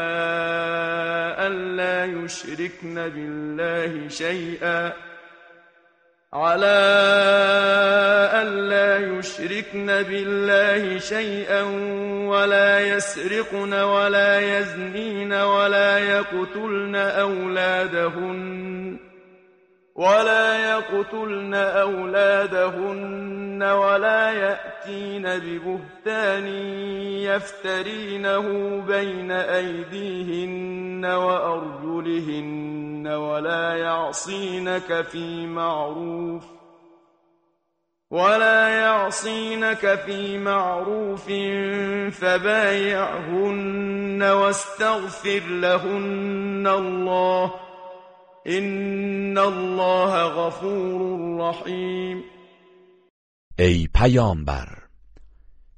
ألا يشركن بالله شيئا. على ألا يشركن بالله شيئا ولا يسرقن ولا يزنين ولا يقتلن أولادهن. ولا يقتلن أولادهن ولا يأتين ببهتان يفترينه بين أيديهن وأرجلهن ولا يعصينك في معروف ولا يعصينك في معروف فبايعهن واستغفر لهن الله این الله غفور رحیم ای پیامبر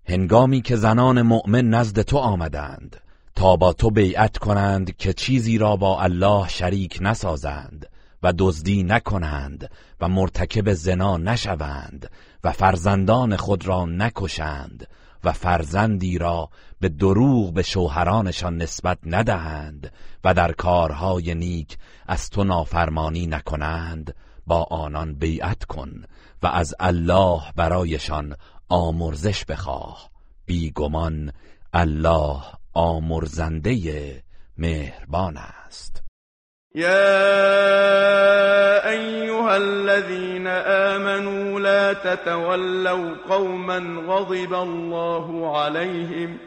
هنگامی که زنان مؤمن نزد تو آمدند تا با تو بیعت کنند که چیزی را با الله شریک نسازند و دزدی نکنند و مرتکب زنا نشوند و فرزندان خود را نکشند و فرزندی را به دروغ به شوهرانشان نسبت ندهند و در کارهای نیک از تو نافرمانی نکنند با آنان بیعت کن و از الله برایشان آمرزش بخواه. بیگمان الله آمرزنده مهربان است. يا أيها الذين آمنوا لا تتولوا قوما غضب الله عليهم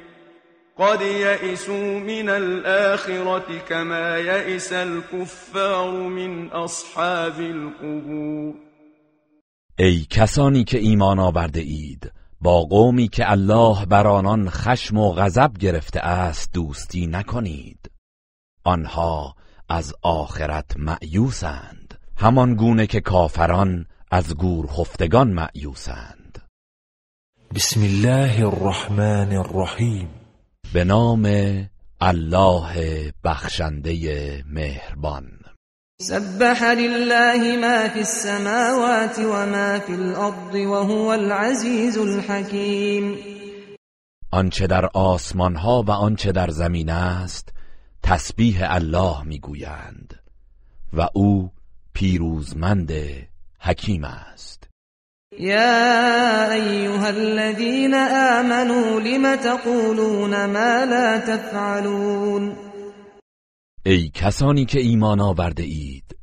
قد يئسوا من الآخرة كما يئس الكفار من أصحاب القبور. ای کسانی که ایمان آورده اید با قومی که الله بر آنان خشم و غضب گرفته است دوستی نکنید. آنها از آخرت معیوسند همان گونه که کافران از گور خفتگان معیوسند بسم الله الرحمن الرحیم. به نام الله بخشنده مهربان. سبح لله ما في السماوات وما في الأرض وهو العزيز الحكيم آنچه در آسمان ها و آنچه در زمین است تسبیح الله می‌گویند و او پیروزمند حکیم است. یا ایها الذين آمنوا لم تقولون ما لا تفعلون؟ ای کسانی که ایمان آورده اید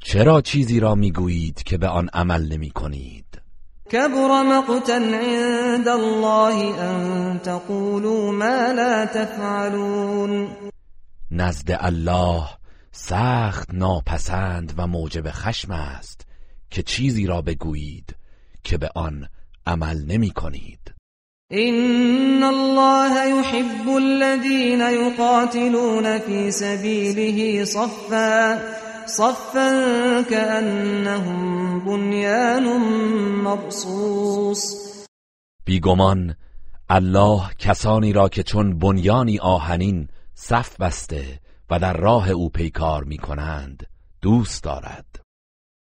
چرا چیزی را می‌گویید که به آن عمل نمی کنید؟ كبر مقتا عند الله ان تقولوا ما لا تفعلون. نزد الله سخت ناپسند و موجب خشم است که چیزی را بگویید که به آن عمل نمی کنید. این الله يحب الذين يقاتلون في سبيله صفا صفا كأنهم بنيان مرصوص. بیگمان الله کسانی را که چون بنیانی آهنین صف بسته و در راه او پیکار می کنند. دوست دارد.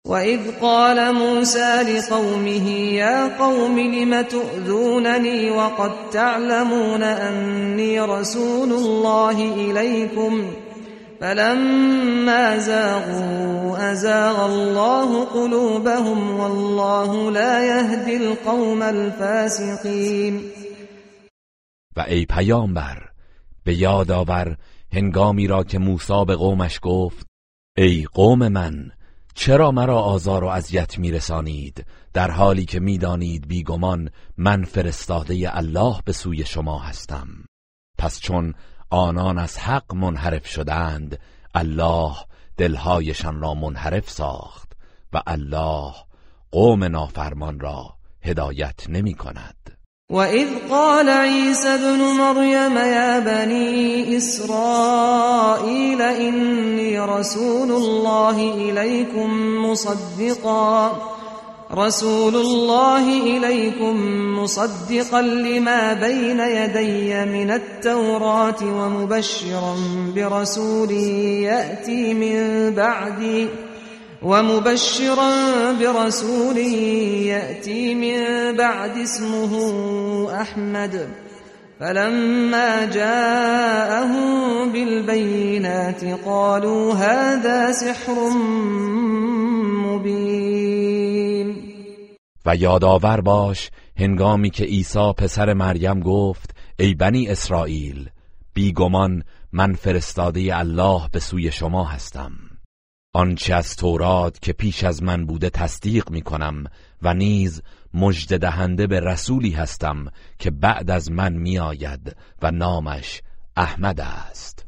وَإِذْ قَالَ مُوسَى لِقَوْمِهِ يَا قَوْمِ لِمَ تُؤْذُونَنِي وَقَدْ تَعْلَمُونَ أَنِّي رَسُولُ اللَّهِ إِلَيْكُمْ فَلَمَّا زَاغُوا أَزَاغَ اللَّهُ قُلُوبَهُمْ وَاللَّهُ لَا يَهْدِي الْقَوْمَ الْفَاسِقِينَ و ای پیامبر به یاد آور هنگامی را که موسی به قومش گفت ای قوم من چرا مرا آزار و اذیت میرسانید؟ در حالی که می‌دانید بیگمان من فرستاده الله به سوی شما هستم. پس چون آنان از حق منحرف شدند الله دلهایشان را منحرف ساخت و الله قوم نافرمان را هدایت نمی کند وَإِذْ قَالَ عِيسَى ابْنُ مَرْيَمَ يَا بَنِي إِسْرَائِيلَ إِنِّي رَسُولُ اللَّهِ إِلَيْكُمْ مُصَدِّقًا رسول الله إليكم مصدقا لما بين يدي من التوراة ومبشرا برسول يأتي من بعدي ومبشرا برسول يأتي من بعد اسمه أحمد. فلما جاءهم بالبينات قالوا هذا سحر مبين. و یادآور باش هنگامی که عیسی پسر مریم گفت ای بنی اسرائیل بیگمان من فرستاده الله به سوی شما هستم. آنچه از تورات که پیش از من بوده تصدیق می کنم و نیز مجد دهنده به رسولی هستم که بعد از من می آید و نامش احمد است.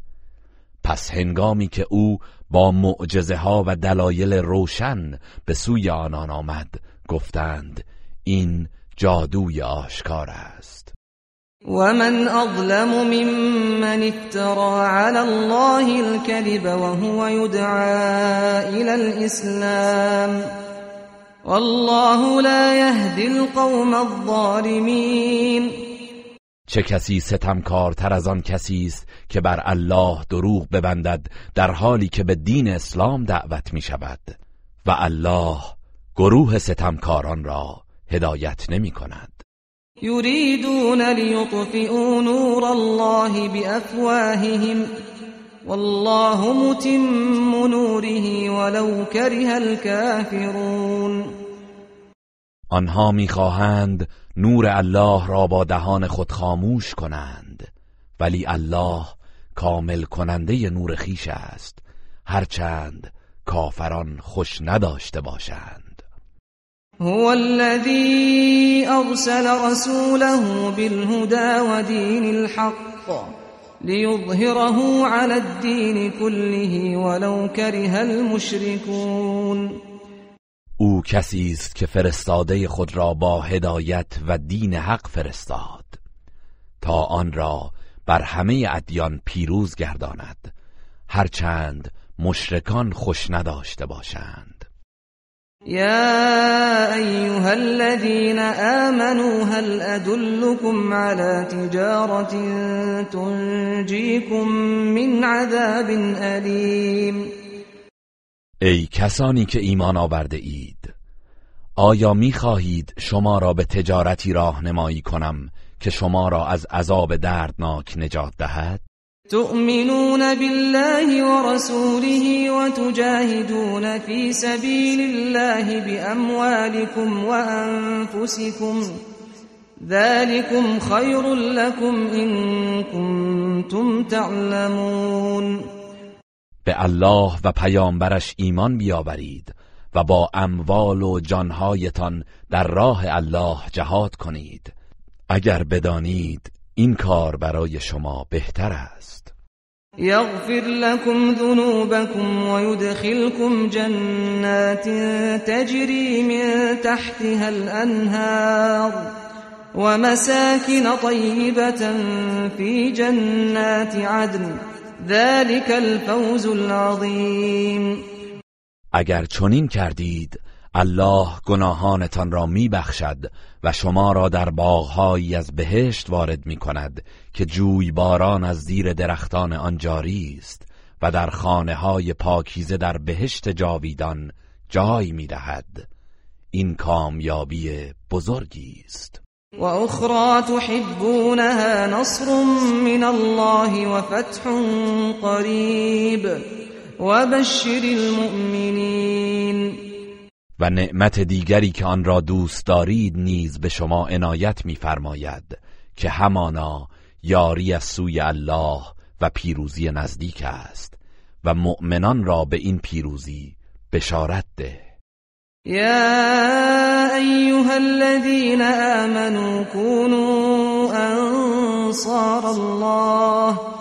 پس هنگامی که او با معجزه ها و دلایل روشن به سوی آنان آمد گفتند این جادوی آشکار است. ومن أظلم ممن افترى على الله الكذب وهو يدعى إلى الإسلام والله لا يهدي القوم الظالمين چه کسی ستمکارتر از آن کسی است که بر الله دروغ ببندد در حالی که به دین اسلام دعوت می شود و الله گروه ستمکاران را هدایت نمی کند يريدون ليطفئوا نور الله بأفواههم والله متم نوره ولو كره الكافرون. آنها می‌خواهند نور الله را با دهان خود خاموش کنند ولی الله کامل کننده نور خیش است. هرچند کافران خوش نداشته باشند. هو الذي أرسل رسوله بالهدى ودين الحق ليظهره على الدين كله ولو كره المشركون. او کسی است که فرستاده خود را با هدایت و دین حق فرستاد. تا آن را بر همه ادیان پیروز گرداند هرچند مشرکان خوش نداشته باشند. يا أيها الذين آمنوا هل أدلكم على تجارة تنجيكم من عذاب أليم؟ ای کسانی که ایمان آورده اید آیا می‌خواهید شما را به تجارتی راهنمایی کنم که شما را از عذاب دردناک نجات دهد؟ تؤمنون بالله ورسوله وتجاهدون في سبيل الله بأموالكم وأنفسكم ذلكم خير لكم إن كنتم تعلمون. به الله و پیامبرش ایمان بیاورید و با اموال و جانهایتان در راه الله جهاد کنید. اگر بدانید این کار برای شما بهتر است. یغفر لكم ذنوبكم ويدخلكم جنات تجري من تحتها الأنهار ومساكن طيبة في جنات عدن. ذلك الفوز العظیم اگر چنین کردید الله گناهانتان را میبخشد و شما را در باغهایی از بهشت وارد می کند که جوی باران از زیر درختان آن جاری است و در خانه های پاکیزه در بهشت جاویدان جای می دهد. این کامیابی بزرگی است و اخرى تحبونها نصر من الله و فتح قریب و بشر المؤمنین و نعمت دیگری که آن را دوست دارید نیز به شما عنایت می‌فرماید که همانا یاری از سوی الله و پیروزی نزدیک است و مؤمنان را به این پیروزی بشارت ده. یا ایها الذين آمنوا كونوا انصار الله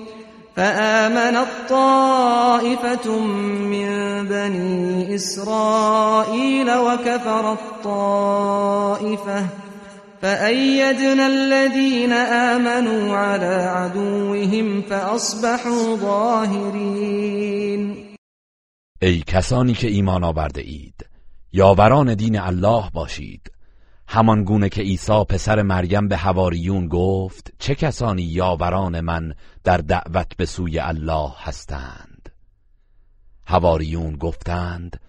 فآمنت طائفة من بني إسرائيل وكفرت طائفة فأيدنا الذين آمنوا على عدوهم فأصبحوا ظاهرين. ای کسانی که ایمان آورده اید یاوران دین الله باشید. همان گونه که عیسی پسر مریم به هواریون گفت چه کسانی یاوران من در دعوت به سوی الله هستند؟ هواریون گفتند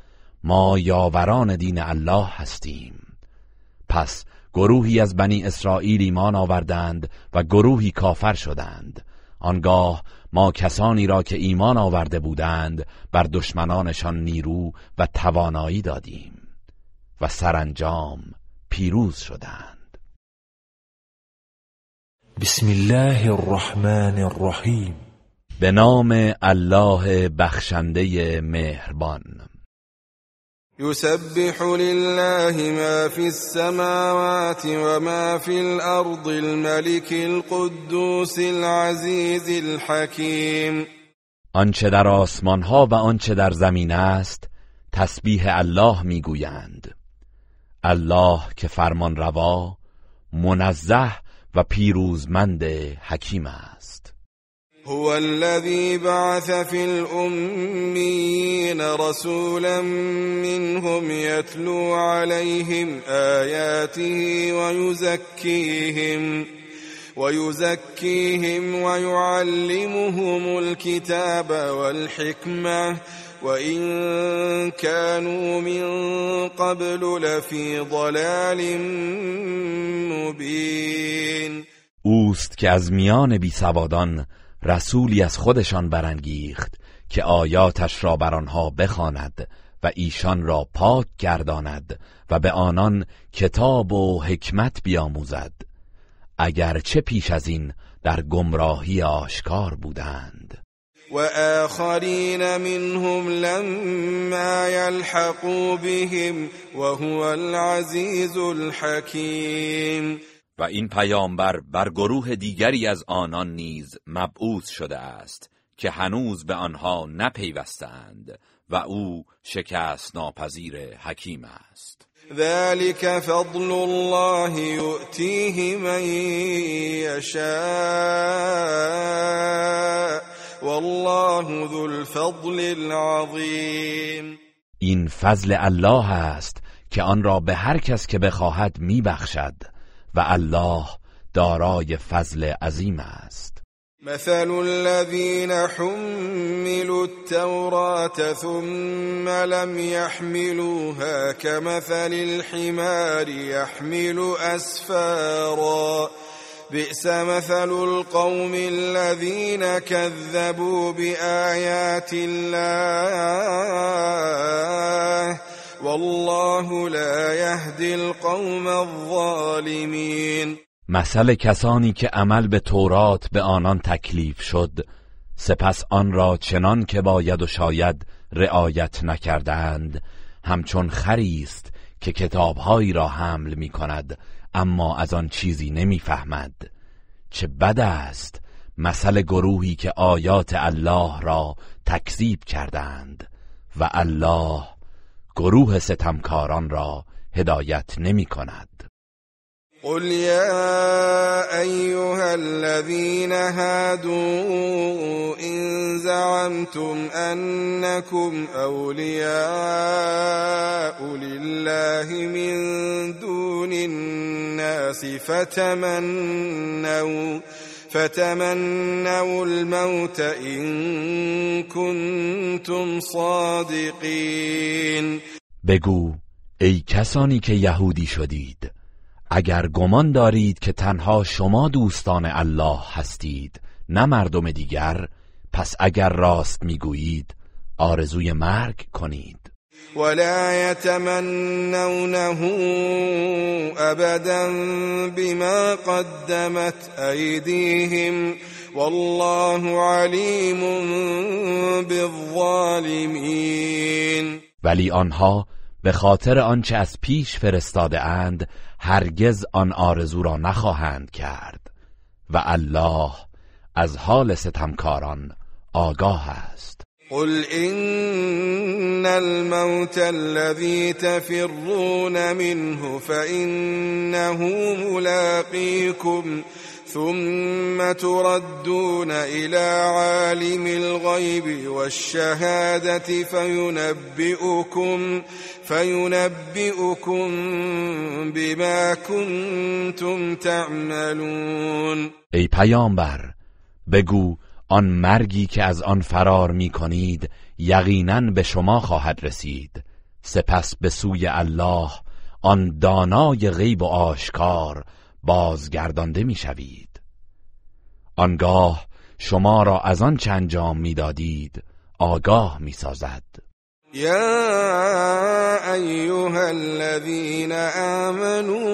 ما یاوران دین الله هستیم. پس گروهی از بنی اسرائیل ایمان آوردند و گروهی کافر شدند. آنگاه ما کسانی را که ایمان آورده بودند بر دشمنانشان نیرو و توانایی دادیم و سرانجام پیروز شدند. بسم الله الرحمن الرحیم به نام الله بخشنده مهربان. يسبح لله ما في السماوات وما في الأرض الملك القدوس العزيز الحكيم آنچه در آسمان ها و آنچه در زمین است تسبیح الله می‌گویند. الله که فرمان روا منزه و پیروزمند حکیم است. هو الذي بعث في الأميين رسولا منهم يتلو عليهم آياته ويزكيهم ويزكيهم ويعلمهم الكتاب والحكمة وإن كانوا من قبل لفي ضلال مبين اوست که از میان بیسوادان رسولی از خودشان برانگیخت که آیاتش را بر آنها بخواند و ایشان را پاک گرداند و به آنان کتاب و حکمت بیاموزد. اگرچه پیش از این در گمراهی آشکار بودند. وآخرين منهم لما يلحقوا بهم وهو العزيز الحكيم. و این پیامبر بر گروه دیگری از آنان نیز مبعوث شده است که هنوز به آنها نپیوستند و او شکست ناپذیر حکیم است. ذلك فضل الله يؤتيه من يشاء. والله ذو الفضل العظیم. این فضل الله است که آن را به هر کس که بخواهد میبخشد و الله دارای فضل عظیم است. مثل الذين حملوا التوراة ثم لم يحملوها كمثل الحمار يحمل أسفارا. بئس مثل القوم الذين كذبوا بآيات الله والله لا يهدي القوم الظالمين. مثل کسانی که عمل به تورات به آنان تکلیف شد سپس آن را چنان که باید و شاید رعایت نکردند. همچون خری است که کتابهایی را حمل می کند اما از آن چیزی نمی‌فهمد. چه بد است مثل گروهی که آیات الله را تکذیب کردند و الله گروه ستمکاران را هدایت نمی کند قل يا أيها الذين هادوا إن زعمتم أنكم أولياء لله من دون الناس فتمنوا فتمنوا الموت إن كنتم صادقين. بگو ای کسانی که یهودی شدید اگر گمان دارید که تنها شما دوستان الله هستید نه مردم دیگر پس اگر راست می‌گویید آرزوی مرگ کنید. ولا يتمنونه ابدا بما قدمت ايديهم والله عليم بالظالمين. ولی آنها به خاطر آنچه از پیش فرستاده اند هرگز آن آرزو را نخواهند کرد و الله از حال ستمکاران آگاه است. قل إن الموت الذي تفرون منه فإنه ملاقيكم ثم تردون إلى عالم الغيب والشهادة فينبئكم فينبئكم بما كنتم تعملون. ای پیامبر بگو آن مرگی که از آن فرار می کنید یقینا به شما خواهد رسید. سپس به سوی الله آن دانای غیب و آشکار بازگردانده می شوید آنگاه شما را از آن چند انجام می دادید آگاه می سازد يا أيها الذين آمنوا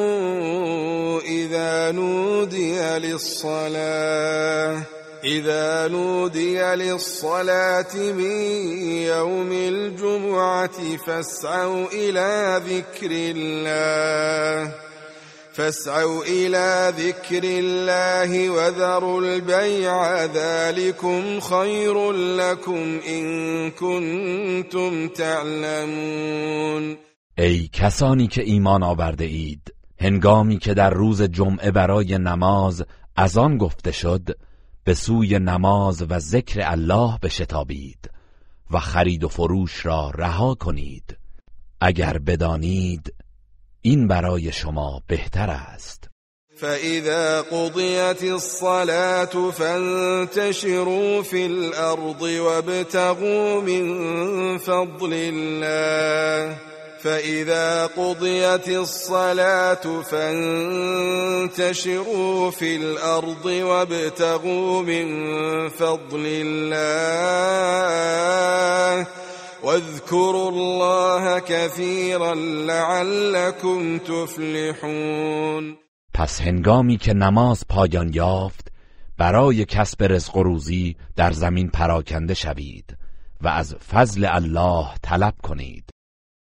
إذا نودي للصلاة إذا نودي للصلاة من يوم الجمعة فاسعوا إلى ذكر الله. فاسعوا إلى ذكر الله وذروا البيع ذلكم خير لكم إن كنتم تعلمون. ای کسانی که ایمان آورده اید هنگامی که در روز جمعه برای نماز از آن گفته شد به سوی نماز و ذکر الله بشتابید و خرید و فروش را رها کنید. اگر بدانید این برای شما بهتر است. فإذا قضيت الصلاة فانتشروا في الأرض وابتغوا من فضل الله فإذا قضيت الصلاة فانتشروا في الأرض وابتغوا من فضل الله واذكروا الله كثيرا لعلكم تفلحون. پس هنگامی که نماز پایان یافت برای کسب رزق و روزی در زمین پراکنده شوید و از فضل الله طلب کنید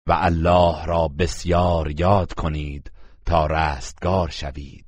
و الله را بسیار یاد کنید تا رستگار شوید.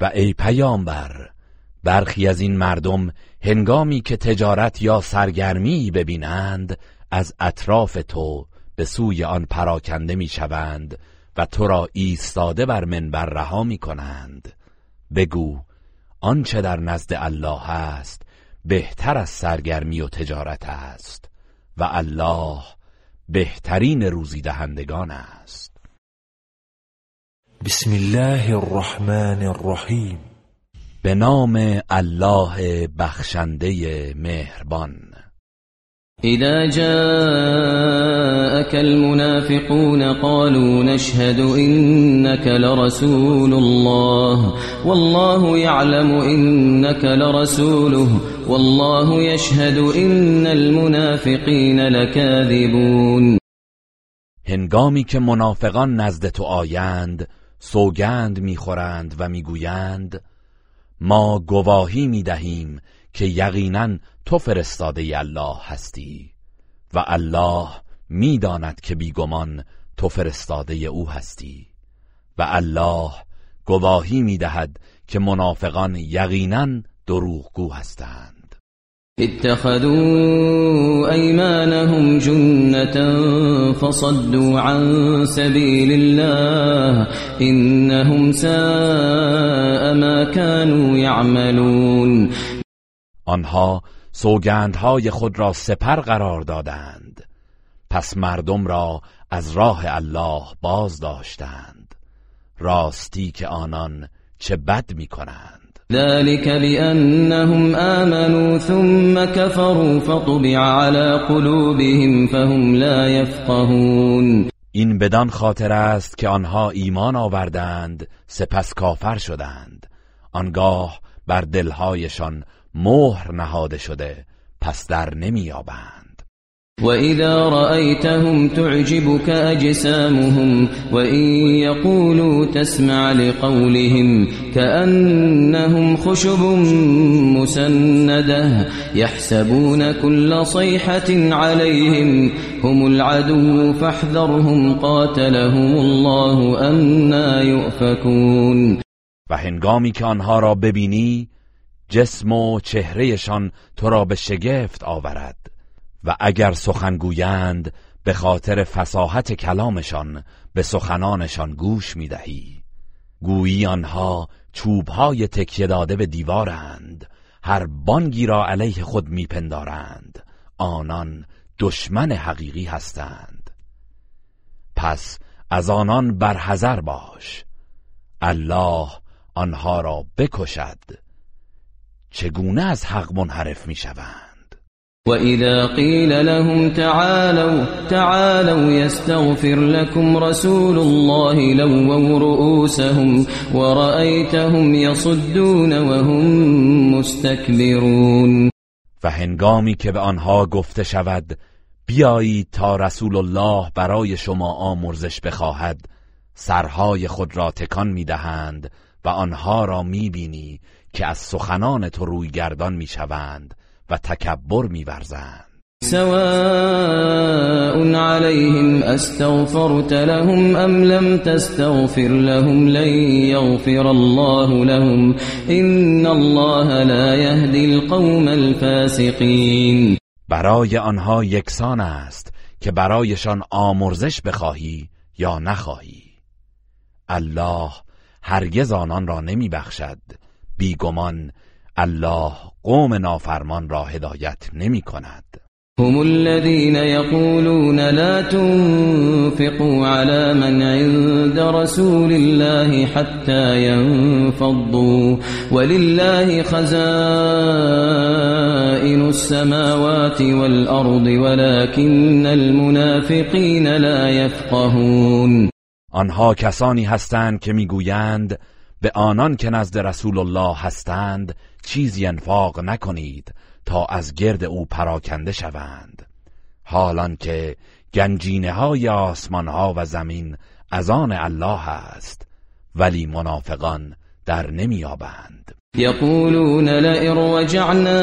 و ای پیامبر برخی از این مردم هنگامی که تجارت یا سرگرمی ببینند از اطراف تو به سوی آن پراکنده می‌شوند و تو را ایستاده بر منبر رها می کنند بگو آنچه در نزد الله است بهتر از سرگرمی و تجارت است و الله بهترین روزی دهندگان است. بسم الله الرحمن الرحیم به نام الله بخشنده مهربان. إذا جاءك المنافقون قالوا نشهد إنك لرسول الله. والله يعلم إنك لرسوله. والله يشهد إن المنافقين لكاذبون. هنگامی که منافقان نزد تو آیند سوگند می‌خورند و می‌گویند ما گواهی می‌دهیم که یقینا تو فرستاده الله هستی و الله می‌داند که بیگمان تو فرستاده او هستی و الله گواهی می‌دهد که منافقان یقینا دروغگو هستند. اتخذوا أيمانهم جنة فصدوا عن سبيل الله إنهم ساء ما كانوا يعملون. آنها سوگندهای خود را سپر قرار دادند. پس مردم را از راه الله باز داشتند. راستی که آنان چه بد می کنند ذلك بأنهم آمنوا ثم كفروا فطبع على قلوبهم فهم لا يفقهون. این بدان خاطر است که آنها ایمان آوردند سپس کافر شدند. آنگاه بر دلهایشان مهر نهاده شده پس در نمییابند. وإذا رأيتهم تعجبك أجسامهم وإن يقولوا تسمع لقولهم كأنهم خشب مسندة يحسبون كل صيحة عليهم هم العدو فاحذرهم قاتلهم الله أنا يؤفكون. و هنگامی که آنها را ببینی جسم و چهرهشان تو را به شگفت آورد. و اگر سخنگویند به خاطر فساحت کلامشان به سخنانشان گوش می‌دهی. گویی آنها چوبهای تکیه داده به دیوارند. هر بانگی را علیه خود میپندارند. آنان دشمن حقیقی هستند. پس از آنان برحذر باش. الله آنها را بکشد. چگونه از حق منحرف می‌شوند؟ وإذا قيل لهم تعالوا تعالوا يستغفر لكم رسول الله لووا رؤوسهم ورأيتهم يصدون وهم مستكبرون. و هنگامی که به آنها گفته شود بیایید تا رسول الله برای شما آمرزش بخواهد. سرهای خود را تکان می‌دهند و آنها را می‌بینی که از سخنان تو روی گردان می‌شوند. و تکبر میورزند. سواء عليهم استغفرت لهم ام لم تستغفر لهم لن يغفر الله لهم. ان الله لا يهدي القوم الفاسقين برای آنها یکسان است که برایشان آمرزش بخواهی یا نخواهی. الله هرگز آنان را نمی بخشد بیگمان الله قوم نافرمان را هدایت نمی کند. هم الذين يقولون لا تنفقوا على من عند رسول الله حتى ينفضوا ولله خزائن السماوات والأرض ولكن المنافقين لا يفقهون آنها کسانی هستند که می‌گویند به آنان که نزد رسول الله هستند چیزی انفاق نکنید تا از گرد او پراکنده شوند. حالان که گنجینه های آسمان ها و زمین از آن الله است ولی منافقان در نمیابند يقولون لئن رجعنا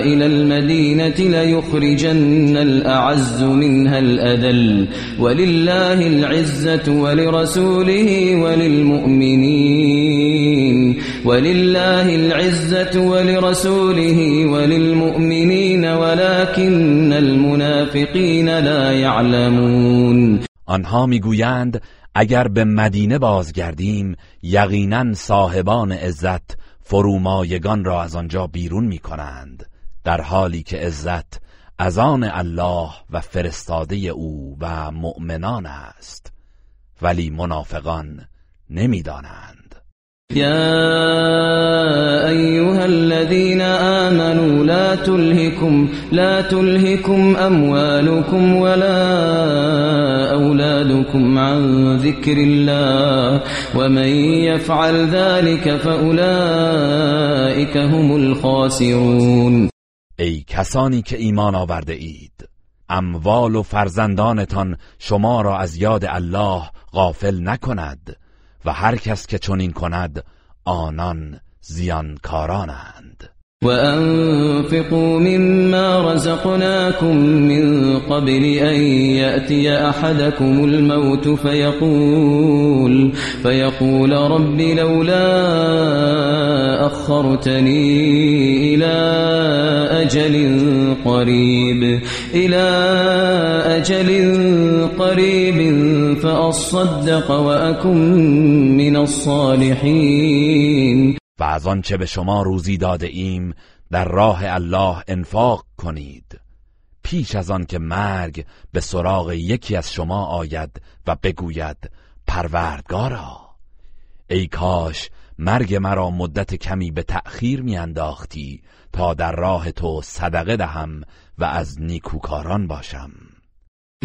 إلى المدينة ليخرجن الأعز منها الأذل ولله العزة ولرسوله وللمؤمنين ولله العزة ولرسوله وللمؤمنين ولكن المنافقين لا يعلمون. آنها می‌گویند اگر به مدینه بازگردیم یقینا صاحبان عزت فرومایگان را از آنجا بیرون می کنند در حالی که عزت از آن الله و فرستاده او و مؤمنان است. ولی منافقان نمی‌دانند. يا أيها الذين آمنوا لا تلهكم لا تلهكم أموالكم ولا أولادكم عن ذكر الله ومن يفعل ذلك فأولئك هم الخاسرون. ای کسانی که ایمان آورده اید اموال و فرزندانتان شما را از یاد الله غافل نکند. و هر کس که چنین کند آنان زیانکارانند. وأنفقوا مما رزقناكم من قبل أن يأتي أحدكم الموت فيقول فيقول رب لولا أخرتني إلى أجل قريب إلى أجل قريب فأصدق وأكن من الصالحين. و از آنچه به شما روزی داده ایم در راه الله انفاق کنید. پیش از آن که مرگ به سراغ یکی از شما آید و بگوید پروردگارا ای کاش مرگ مرا مدت کمی به تأخیر میانداختی تا در راه تو صدقه دهم و از نیکوکاران باشم.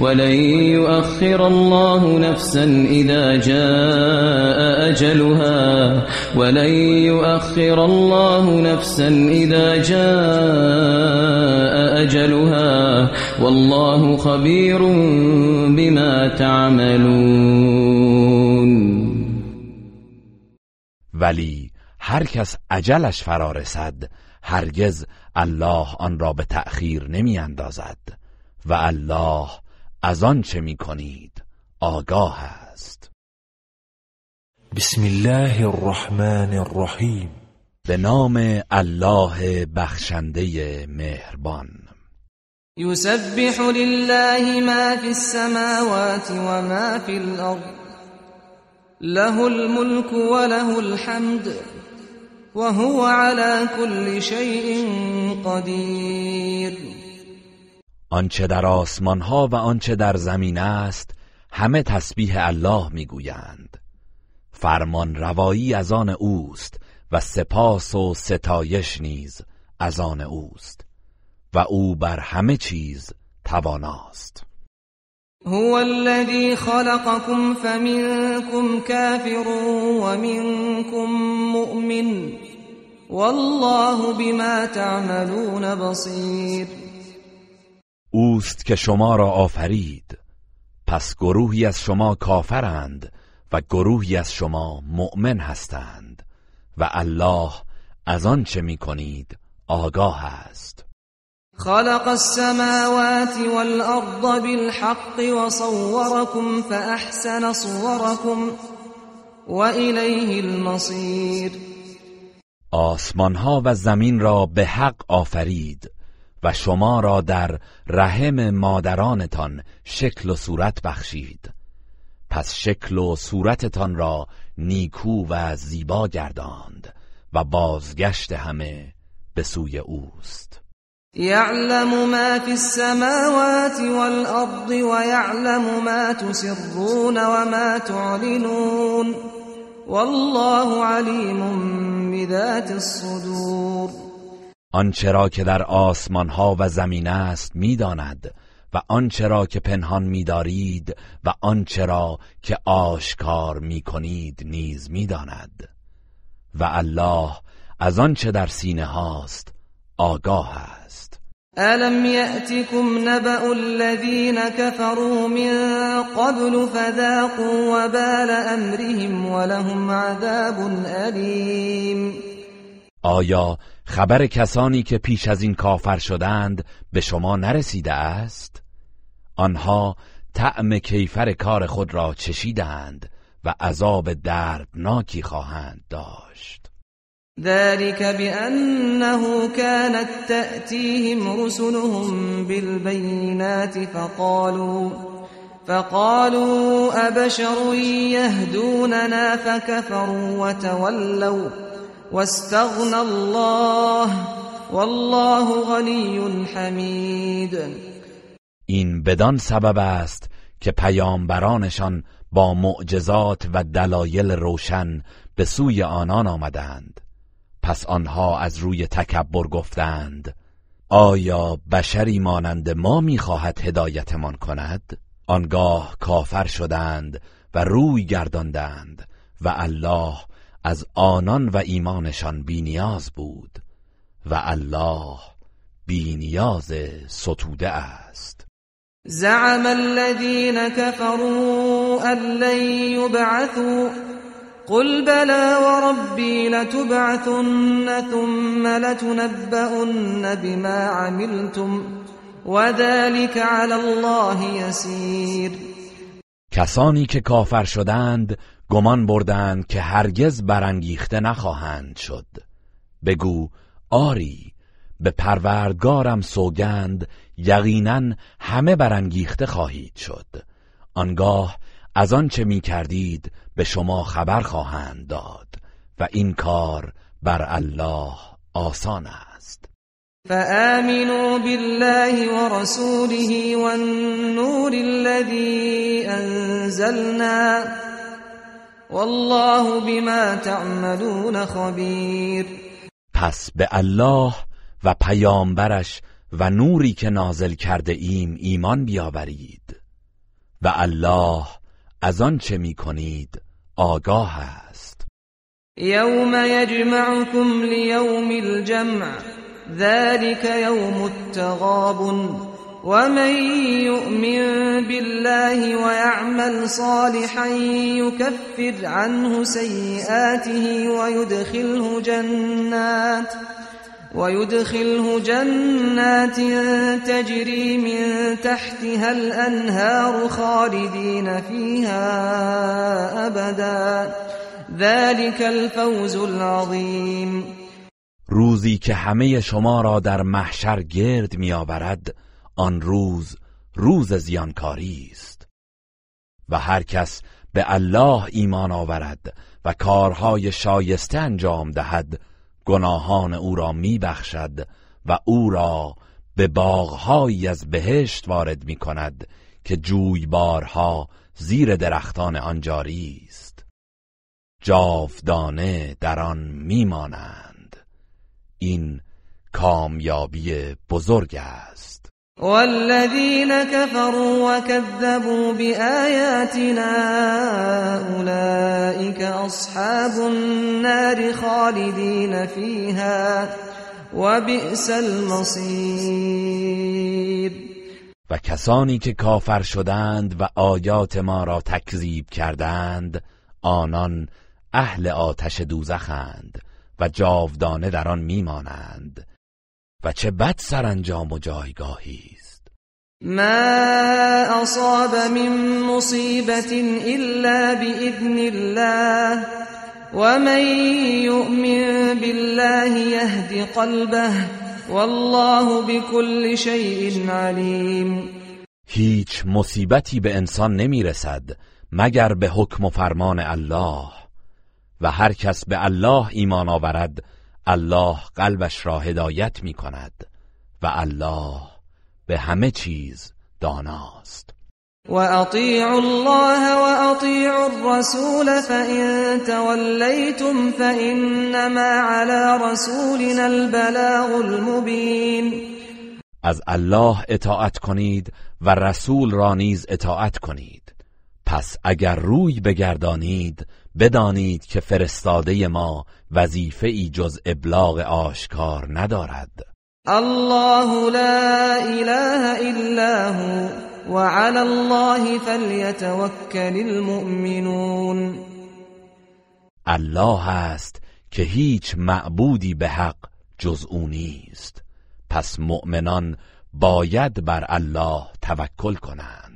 ولن يؤخر الله نفسا إذا جاء أجلها. ولن يؤخر الله نفسا إذا جاء أجلها. والله خبير بما تعملون. ولی هر کس عجلش فرا رسد هرگز الله آن را به تأخیر نمی اندازد. و الله از آن چه می کنید آگاه است. بسم الله الرحمن الرحیم. به نام الله بخشنده مهربان. يسبح لله ما في السماوات وما في الأرض له الملك وله الحمد وهو على كل شيء قدير آنچه در آسمان ها و آنچه در زمین است همه تسبیح الله می‌گویند. فرمان روایی از آن اوست و سپاس و ستایش نیز از آن اوست و او بر همه چیز تواناست. هو الذي خلقكم فمنكم كافر ومنكم مؤمن والله بما تعملون بصير اوست که شما را آفرید. پس گروهی از شما کافرند و گروهی از شما مؤمن هستند و الله از آن چه می کنید آگاه است. خلق السماوات والأرض بالحق وصوركم فأحسن صوركم وإليه المصير. آسمان ها و زمین را به حق آفرید. و شما را در رحم مادرانتان شکل و صورت بخشید. پس شکل و صورتتان را نیکو و زیبا گرداند و بازگشت همه به سوی اوست. يعلم ما في السماوات والأرض ويعلم ما تسرون وما تعلنون. والله عليم بذات الصدور. آنچه را که در آسمان ها و زمین است می‌داند و آنچه را که پنهان میدارید و آنچه را که آشکار می‌کنید نیز می‌داند. و الله از آنچه در سینه هاست آگاه است. ألم يأتكم نبأ الذين كفروا من قبل فذاقوا وبال أمرهم ولهم عذاب أليم. آیا خبر کسانی که پیش از این کافر شدند به شما نرسیده است؟ آنها طعم کیفر کار خود را چشیدند و عذاب دردناکی خواهند داشت ذلك بأنه كانت تأتيهم رسلهم بالبينات فقالوا فقالوا أبشر يهدوننا فكفروا وتولوا واستغنى الله والله غني حمید این بدان سبب است که پیامبرانشان با معجزات و دلایل روشن به سوی آنان آمدند. پس آنها از روی تکبر گفتند آیا بشری مانند ما می‌خواهد هدایتمان کند؟ آنگاه کافر شدند و روی گرداندند و الله از آنان و ایمانشان بینیاز بود و الله بینیاز ستوده است. زعم الذين كفروا أن لن يبعثوا قل بلى وربي لتبعثن ثم لتنبؤن بما عملتم وذلك على الله يسير. کسانی که کافر شدند گمان بردند که هرگز برانگیخته نخواهند شد. بگو آری به پروردگارم سوگند یقینا همه برانگیخته خواهید شد. آنگاه از آنچه می کردید به شما خبر خواهند داد و این کار بر الله آسان است. فآمنوا بالله ورسوله والنور الذي أنزلنا والله بما تعملون خبیر پس به الله و پیامبرش و نوری که نازل کرده ایم ایمان بیاورید و الله از آن چه می کنید آگاه است. یوم یجمعکم لیوم الجمع ذلك یوم التغابن. ومن يؤمن بالله ويعمل صالحا يكفر عنه سيئاته ويدخله جنات ويدخله جنات تجري من تحتها الأنهار خالدين فيها أبدا ذلك الفوز العظيم روزی که همه شما را در محشر گرد میآورد آن روز روز زیانکاری است. و هر کس به الله ایمان آورد و کارهای شایسته انجام دهد گناهان او را میبخشد و او را به باغهایی از بهشت وارد می کند که جویبارها زیر درختان آن جاری است. جاودانه در آن میمانند. این کامیابی بزرگ است. والذين كفروا وكذبوا بآياتنا أولئك أصحاب النار خالدين فيها وبئس المصير. و کسانی که کافر شدند و آیات ما را تکذیب کردند آنان اهل آتش دوزخند و جاودانه در آن میمانند. و چه بد سرانجام و جایگاهی است. ما اصاب من مصیبت الا باذن الله ومن يؤمن بالله يهد قلبه والله بكل شيء علیم. هیچ مصیبتی به انسان نمی‌رسد مگر به حکم و فرمان الله. و هر کس به الله ایمان آورد الله قلبش را هدایت می کند و الله به همه چیز داناست. و اطیعوا الله و اطیعوا الرسول فإن تولیتم فإنما على رسولنا البلاغ المبین. از الله اطاعت کنید و رسول را نیز اطاعت کنید. پس اگر روی بگردانید بدانید که فرستاده ما وظیفه ای جز ابلاغ آشکار ندارد. الله لا اله الا هو وعلى الله فليتوكل المؤمنون. الله است که هیچ معبودی به حق جز او نیست. پس مؤمنان باید بر الله توکل کنند.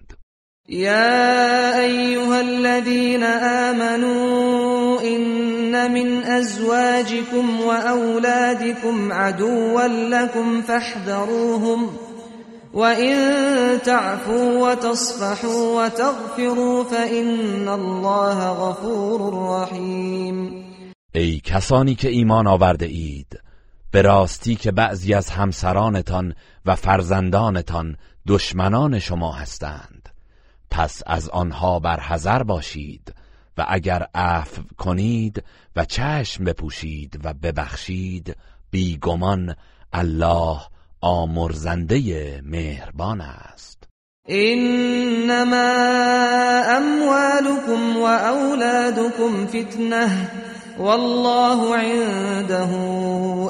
يا ايها الذين آمنوا ان من ازواجكم واولادكم عدوا لكم فاحذروهم وان تعفوا وتصفحوا وتغفروا فان الله غفور رحیم ای کسانی که ایمان آورده اید به راستی که بعضی از همسرانتان و فرزندانتان دشمنان شما هستند. پس از آنها بر حذر باشید و اگر عفو کنید و چشم بپوشید و ببخشید بیگمان الله آمرزنده مهربان است. انما اموالكم واولادكم فتنه والله عنده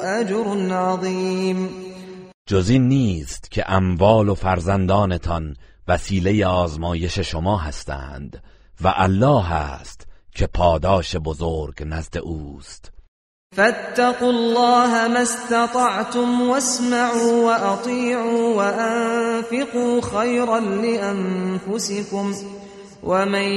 اجر عظیم. جز این نیست که اموال و فرزندانتان وسیله آزمایش شما هستند و الله است که پاداش بزرگ نزد اوست. فاتقوا الله ما استطعتم واسمعوا واطيعوا وانفقوا خيرا لانفسكم ومن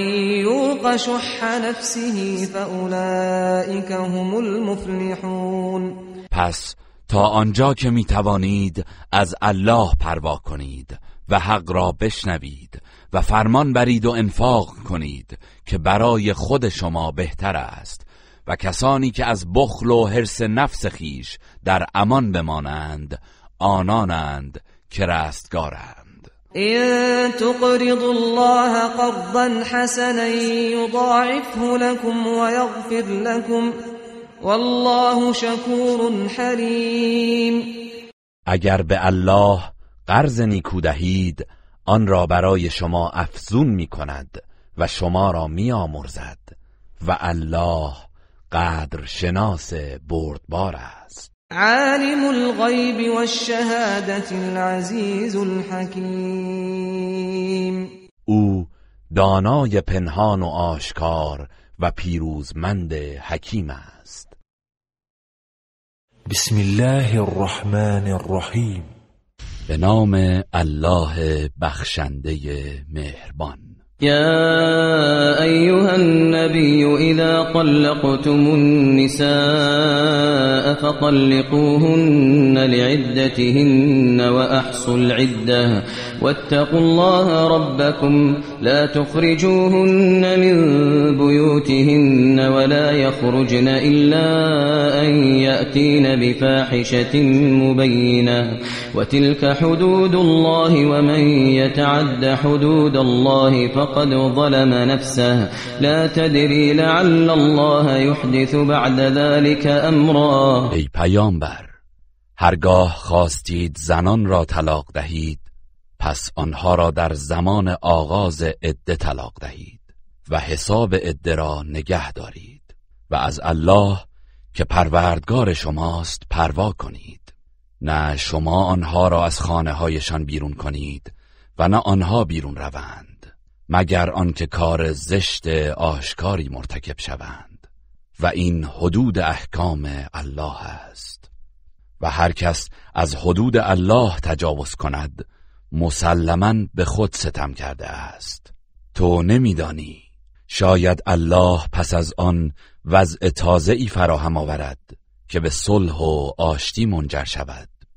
يوق شح نفسه فاولئك هم المفلحون. پس تا آنجا که می توانید از الله پروا کنید و حق را بشنوید و فرمان برید و انفاق کنید که برای خود شما بهتر است و کسانی که از بخل و حرس نفس خیش در امان بمانند آنانند که رستگارند. ان تقرضوا الله قرضا حسنا يضاعفه لكم ويغفر لكم والله شكور حلیم اگر به الله قرض نیکو دهید آن را برای شما افزون می کند و شما را می آمرزد. و الله قدر شناس بردبار است. عالم الغیب والشهادة العزیز الحکیم. او دانای پنهان و آشکار و پیروزمند حکیم است. بسم الله الرحمن الرحیم. به نام الله بخشنده مهربان. يا أيها النبي إذا طلقتم النساء فطلقوهن لعدتهن وأحصوا العدة. واتقوا الله ربكم. لا تخرجوهن من بيوتهن ولا يخرجن إلا أن يأتين بفاحشة مبينة. وتلك حدود الله ومن يتعد حدود الله فقد ظلم نفسه. لا تدري لعل الله يحدث بعد ذلك امرا ای پیامبر هرگاه خواستید زنان را طلاق دهید پس آنها را در زمان آغاز عده طلاق دهید و حساب عده را نگه دارید و از الله که پروردگار شماست پروا کنید. نه شما آنها را از خانه هایشان بیرون کنید و نه آنها بیرون روند. مگر آنکه کار زشت آشکاری مرتکب شوند و این حدود احکام الله است. و هر کس از حدود الله تجاوز کند مسلما به خود ستم کرده است. تو نمیدانی شاید الله پس از آن وضع تازه‌ای فراهم آورد که به صلح و آشتی منجر شود.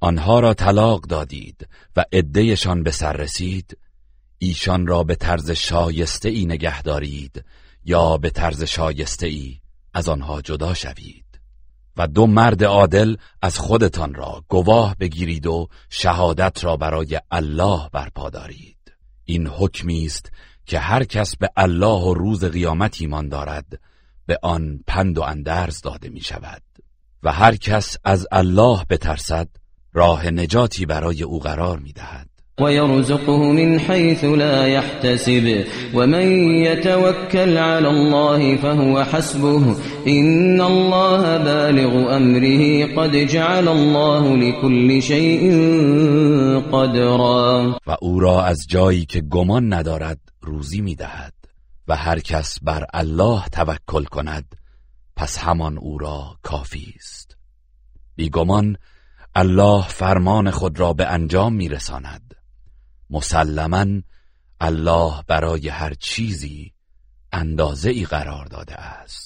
آنها را طلاق دادید و عدهشان به سر رسید. ایشان را به طرز شایسته ای نگه دارید یا به طرز شایسته ای از آنها جدا شوید. و دو مرد عادل از خودتان را گواه بگیرید و شهادت را برای الله برپا دارید. این حکمی است که هر کس به الله و روز قیامت ایمان دارد به آن پند و اندرز داده می شود و هر کس از الله بترسد راه نجاتی برای او قرار می دهد ويرزقه من حيث لا يحتسب ومن يتوكل على الله فهو حسبه. إن الله بالغ أمره قد جعل الله لكل شيء قدرا. و او را از جایی که گمان ندارد روزی می‌دهد و هر کس بر الله توکل کند پس همان او را کافی است. بیگمان الله فرمان خود را به انجام میرساند. مسلما الله برای هر چیزی اندازه ای قرار داده است.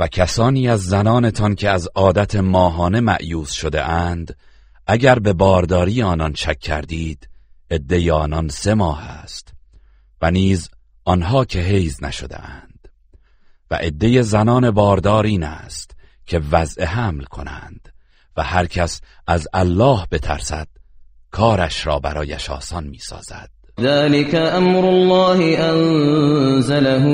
و کسانی از زنانتان که از عادت ماهانه معیوز شده اند اگر به بارداری آنان شک کردید عده آنان سه ماه است و نیز آنها که حیز نشده اند. و عده زنان باردار این است که وضع حمل کنند و هر کس از الله بترسد کارش را برایش آسان می سازد ذلك أمر الله أنزله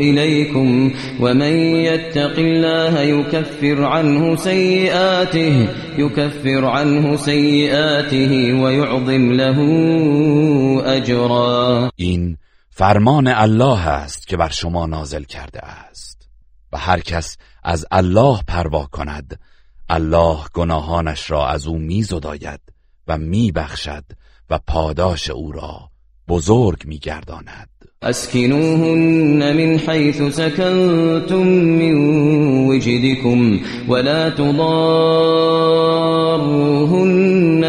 إليكم ومن يتق الله يكفر عنه سيئاته يكفر عنه سيئاته ويعظم له أجرا. این فرمان الله است که بر شما نازل کرده است و هر کس از الله پروا کند الله گناهانش را از او میزداید و میبخشد و پاداش او را بزرگ میگرداند. أسكنوهن من حيث سكنتم من وجدكم ولا تضاروهن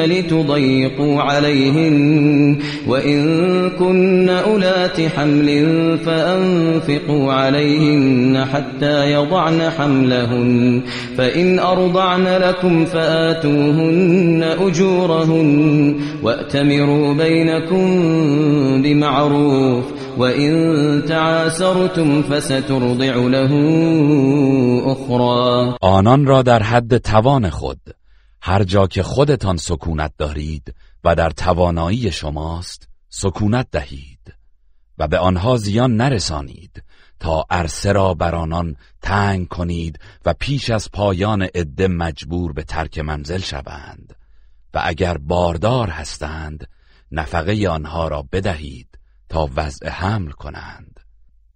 لتضيقوا عليهن وإن كن أولات حمل فأنفقوا عليهن حتى يضعن حملهن فإن أرضعن لكم فآتوهن أجورهن وأتمروا بينكم بمعروف وإن تعاسرتم فسترضع له أخرى. آنان را در حد توان خود هر جا که خودتان سکونت دارید و در توانایی شماست سکونت دهید و به آنها زیان نرسانید تا عرصه را بر آنان تنگ کنید و پیش از پایان عده مجبور به ترک منزل شوند و اگر باردار هستند نفقه آنها را بدهید. تا وضع حمل کنند.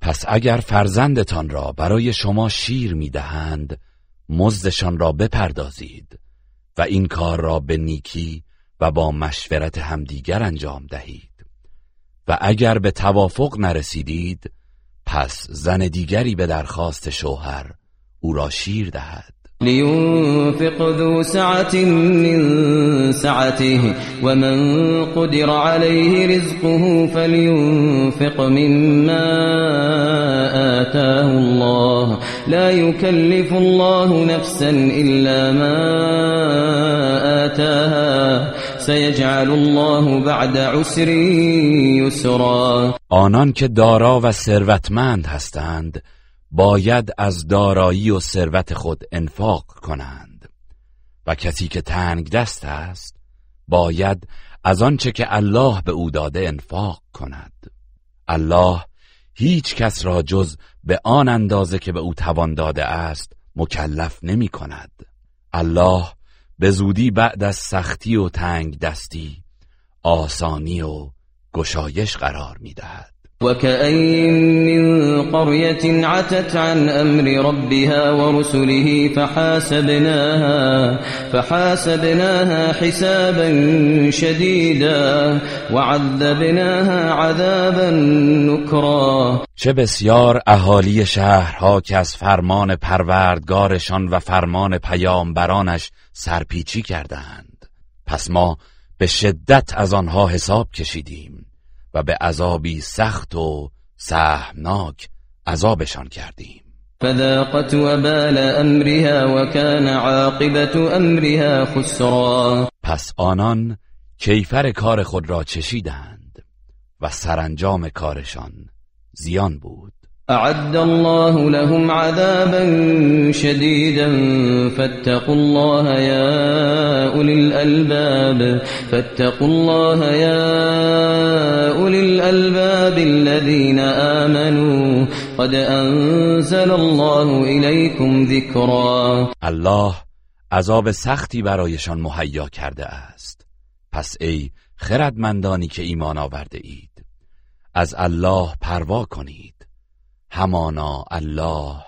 پس اگر فرزندتان را برای شما شیر می‌دهند مزدشان را بپردازید و این کار را به نیکی و با مشورت همدیگر انجام دهید. و اگر به توافق نرسیدید پس زن دیگری به درخواست شوهر او را شیر دهد. لينفق ذو سعة من سعته ومن قدر عليه رزقه فلينفق مما آتاه الله. لا يكلف الله نفسا إلا ما آتاها. سيجعل الله بعد عسر يسرا. آنان که دارا و ثروتمند هستند باید از دارایی و ثروت خود انفاق کنند. و کسی که تنگ دست است باید از آنچه که الله به او داده انفاق کند. الله هیچ کس را جز به آن اندازه که به او توان داده است مکلف نمی کند. الله به زودی بعد از سختی و تنگ دستی آسانی و گشایش قرار می دهد. وكأين من قرية عتت عن أمر ربها ورسله فحاسبناها فحاسبناها حسابا شديدا وعذبناها عذابا نكرا. چه بسیار اهالی شهرها که از فرمان پروردگارشان و فرمان پیامبرانش سرپیچی کردند. پس ما به شدت از آنها حساب کشیدیم. و به عذابی سخت و سهمناک عذابشان کردیم. فذاقت وبال امرها وكان عاقبت امرها خسرا. پس آنان کیفر کار خود را چشیدند و سرانجام کارشان زیان بود. اعد الله لهم عذابا شديدا. فاتقوا الله يا اولي الالباب فاتقوا الله يا اولي الالباب الذين امنوا قد انزل الله اليكم ذكرا. الله عذاب سختی برایشان مهیا کرده است. پس ای خردمندانی که ایمان آورده اید از الله پروا کنید. همانا الله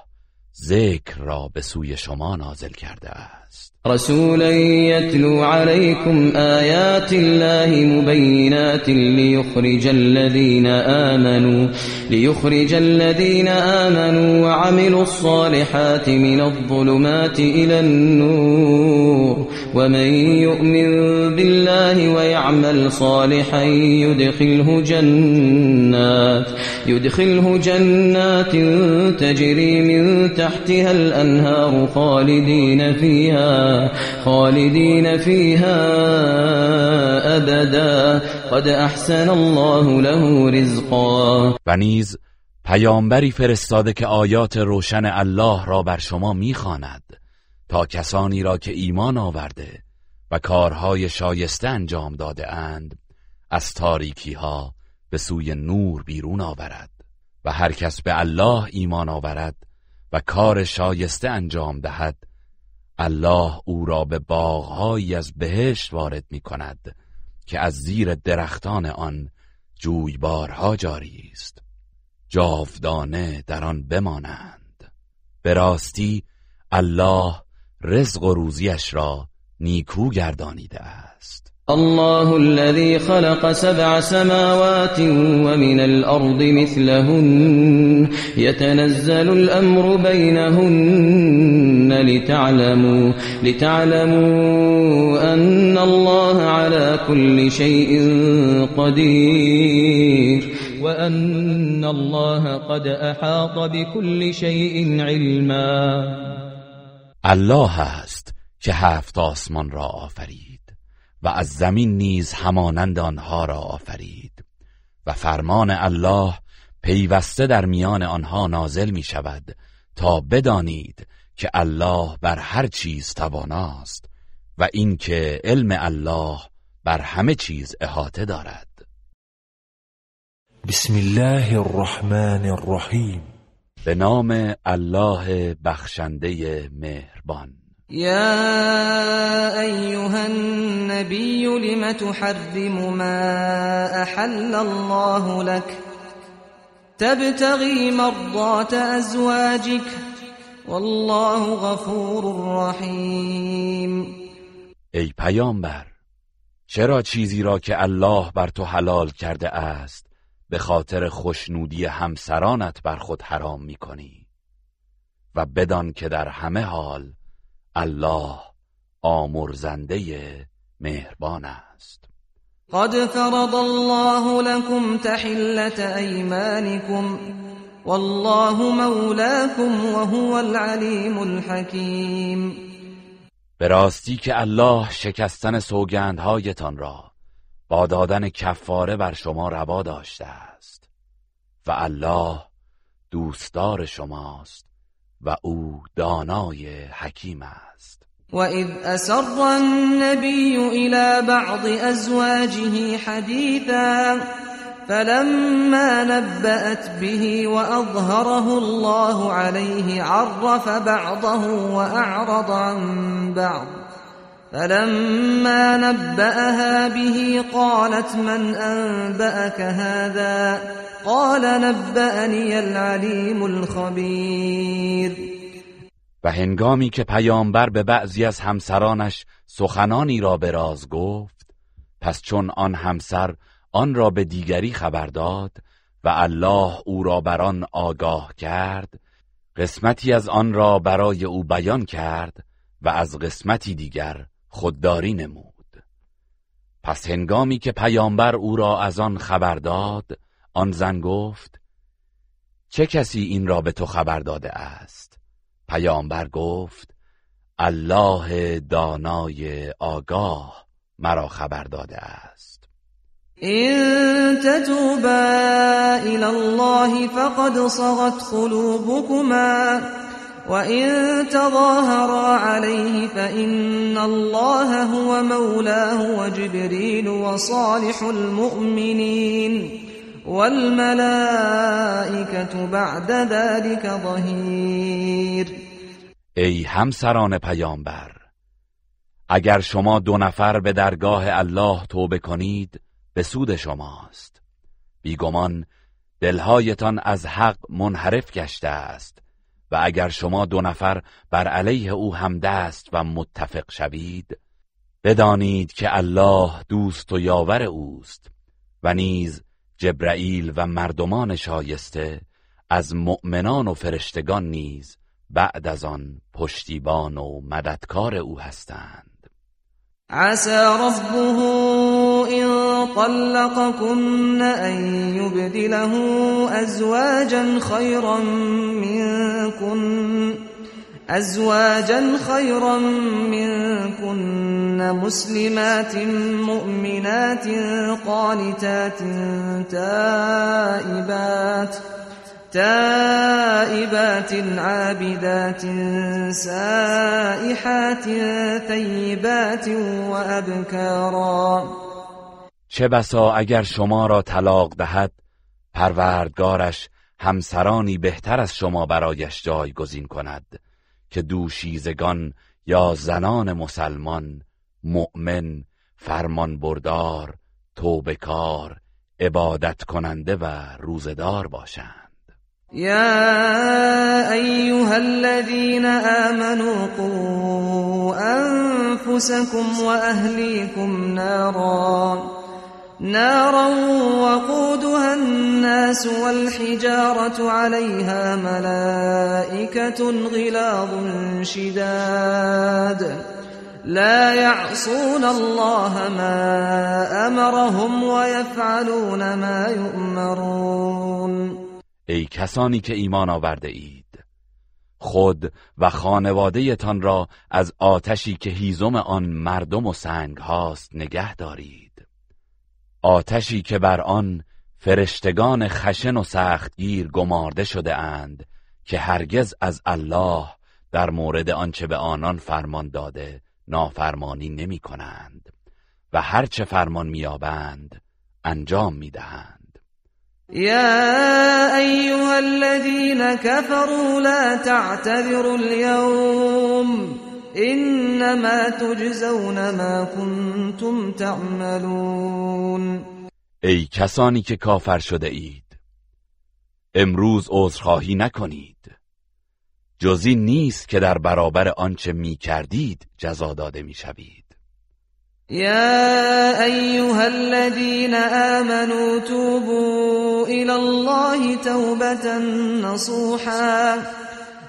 ذکر را به سوی شما نازل کرده است. رسولا يتلو عليكم آيات الله مبينات ليخرج الذين آمنوا ليخرج الذين آمنوا وعملوا الصالحات من الظلمات إلى النور. ومن يؤمن بالله ويعمل صالحا يدخله جنات يدخله جنات تجري من تحتها الأنهار خالدين فيها. خالدين فيها ابدا قد احسن الله له رزقا. و نیز پیامبری فرستاده که آیات روشن الله را بر شما می‌خواند تا کسانی را که ایمان آورده و کارهای شایسته انجام داده اند از تاریکی ها به سوی نور بیرون آورد و هر کس به الله ایمان آورد و کار شایسته انجام دهد الله او را به باغهایی از بهشت وارد می کند که از زیر درختان آن جویبارها جاری است. جاودانه در آن بمانند. به راستی الله رزق و روزیش را نیکو گردانیده است. الله الذي خلق سبع سماوات ومن الأرض مثلهن. يتنزل الأمر بينهن لتعلموا لتعلموا أن الله على كل شيء قدير. وأن الله قد أحاط بكل شيء علما. الله است که هفت آسمان را آفرید. و از زمین نیز همانند آنها را آفرید. و فرمان الله پیوسته در میان آنها نازل می شود تا بدانید که الله بر هر چیز تواناست و اینکه علم الله بر همه چیز احاطه دارد. بسم الله الرحمن الرحیم. به نام الله بخشنده مهربان. يا أيها النبي لم تحرم ما أحل الله لك؟ تبتغي مرضات أزواجك. والله غفور رحيم. ای پیامبر چرا چیزی را که الله بر تو حلال کرده است به خاطر خوشنودی همسرانت بر خود حرام می کنی و بدان که در همه حال الله آمرزنده مهربان است. قد فرض الله لكم تحلة أيمانكم والله مولاكم وهو العليم الحكيم. به راستی که الله شکستن سوگندهایتان را با دادن کفاره بر شما روا داشته است و الله دوستدار شماست. و أو دانای حکیم است. وإذ أسر النبي إلى بعض أزواجه حديثا فلما نبأت به وأظهره الله عليه عرف بعضه وأعرض عن بعض فلما نبأها به قالت من أنبأك هذا قال نبأني العليم الخبير. و هنگامی که پیامبر به بعضی از همسرانش سخنانی را به راز گفت پس چون آن همسر آن را به دیگری خبر داد و الله او را بر آن آگاه کرد قسمتی از آن را برای او بیان کرد و از قسمتی دیگر خودداری نمود. پس هنگامی که پیامبر او را از آن خبر داد آن زن گفت چه کسی این را به تو خبر داده است؟ پیامبر گفت الله دانای آگاه مرا خبر داده است. این تتوبا الى الله فقد صغت قلوبكما وإن تظاهرا عليه فإن الله هو مولاه وجبريل وصالح المؤمنين والملائكة بعد ذلك ظهیر ای همسران پیامبر اگر شما دو نفر به درگاه الله توبه کنید به سود شماست. بیگمان دلهایتان از حق منحرف گشته است و اگر شما دو نفر بر علیه او همدست و متفق شوید بدانید که الله دوست و یاور اوست و نیز جبرائیل و مردمان شایسته از مؤمنان و فرشتگان نیز بعد از آن پشتیبان و مددکار او هستند. عسى ربه إن طلقكن أن يبدله أزواجا خيرا منكن. أزواجا خيرا منكن مسلمات مؤمنات قانتات تائبات تائبات عابدات سائحات ثیبات و ابکارا چه بسا اگر شما را طلاق دهد پروردگارش همسرانی بهتر از شما برایش جایگزین کند. که دوشیزگان یا زنان مسلمان مؤمن فرمان بردار توبکار عبادت کننده و روزدار باشند. يا أيها الذين آمنوا قوا أنفسكم وأهليكم نارا. نارا وقودها الناس والحجارة عليها ملائكة غلاظ شداد. لا يعصون الله ما أمرهم ويفعلون ما يؤمرون. ای کسانی که ایمان آورده اید خود و خانواده را از آتشی که هیزم آن مردم و سنگ هاست نگه دارید. آتشی که بر آن فرشتگان خشن و سختگیر گمارده شده اند که هرگز از الله در مورد آنچه به آنان فرمان داده نافرمانی نمی کنند و هرچه فرمان میابند انجام می‌دهند يا أيها الذين كفروا لا تعتذروا اليوم إنما تجزون ما كنتم تعملون. ای کسانی که کافر شده اید امروز عذرخواهی نکنید. جزی نیست که در برابر آنچه می کردید جزا داده می شوید. يا أيها الذين آمنوا توبوا إلى الله توبة نصوحا.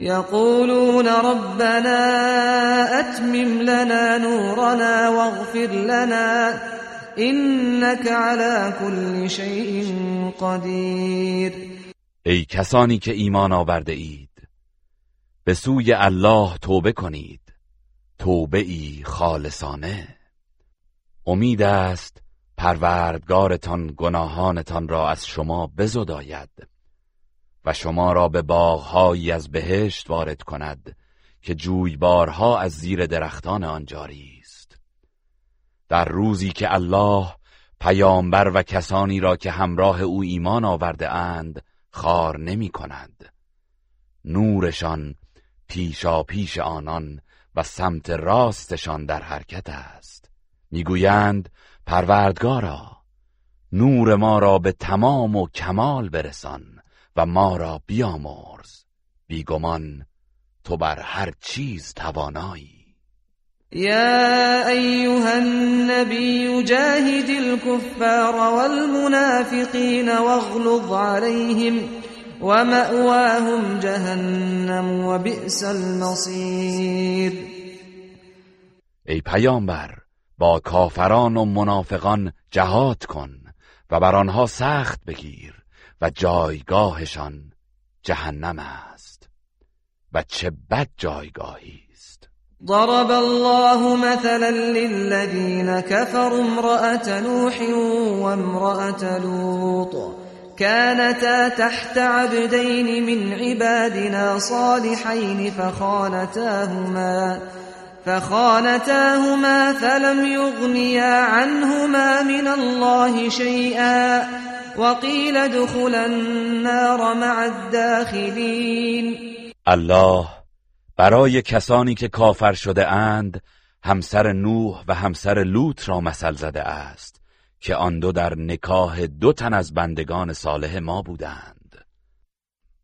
يقولون ربنا أتمم لنا نورنا واغفر لنا إنك على كل شيء قدير. ای کسانی که ایمان آورده اید به سوی الله توبه کنید. توبه ای خالصانه. امید است پروردگارتان گناهانتان را از شما بزداید. و شما را به باغهایی از بهشت وارد کند که جویبارها از زیر درختان آن جاری است. در روزی که الله پیامبر و کسانی را که همراه او ایمان آورده اند خار نمی کند. نورشان پیشا پیش آنان و سمت راستشان در حرکت است. می‌گویند پروردگارا نور ما را به تمام و کمال برسان. و ما را بیامرز. بیگمان تو بر هر چیز توانایی. يا أيها النبي جاهد الكفار والمنافقين واغلظ عليهم ومأواهم جهنم وبئس المصير ای پیامبر با کافران و منافقان جهاد کن و بر آنها سخت بگیر. و جایگاهشان جهنم است. و چه بد جایگاهی است. ضرب الله مثلا للذين كفروا امرأة نوح وامرأة لوط. كانتا تحت عبدين من عبادنا صالحين فخانتاهما فخانتاهما فلم يغنيا عنهما من الله شيئا وقيل ادخلا النار مع الداخلين. الله برای کسانی که کافر شده اند همسر نوح و همسر لوط را مثل زده است که آن دو در نکاح دو تن از بندگان صالح ما بودند.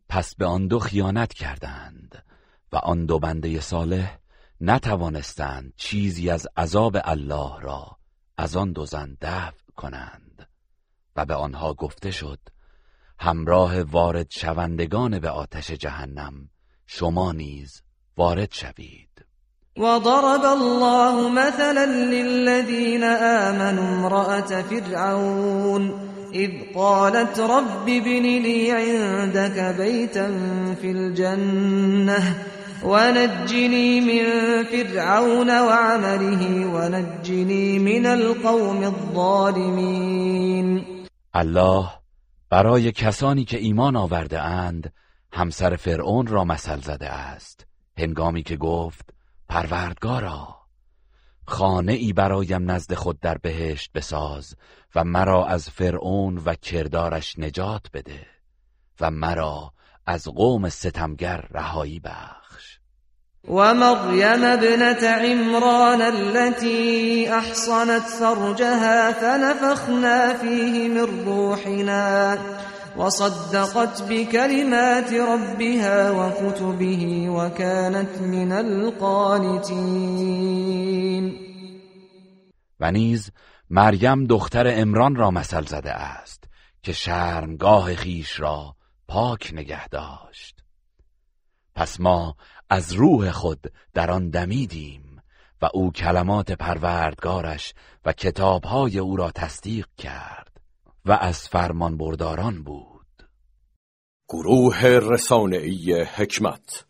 پس به آن دو خیانت کردند و آن دو بنده صالح نتوانستند چیزی از عذاب الله را از آن دو زن دفع کنند. و به آنها گفته شد همراه وارد شوندگان به آتش جهنم شما نیز وارد شوید. وضرب الله مثلا للذين آمنوا امرأة فرعون إذ قالت رب ابن لي عندك بيتا في الجنة ونجني من فرعون وعمله ونجني من القوم الظالمين الله برای کسانی که ایمان آورده اند همسر فرعون را مثل زده است. هنگامی که گفت پروردگارا خانه ای برایم نزد خود در بهشت بساز و مرا از فرعون و کردارش نجات بده و مرا از قوم ستمگر رهایی بخش و مریم ابنت عمران التي احصنت فرجها فنفخنا فيه من روحنا وصدقت بكلمات ربها وكتبه وكانت من القانتين. و نیز مریم دختر امران را مثل زده است که شرمگاه خیش را پاک نگه داشت. پس ما از روح خود در آن دمیدیم و او کلمات پروردگارش و کتابهای او را تصدیق کرد و از فرمان برداران بود. گروه رسانه‌ای حکمت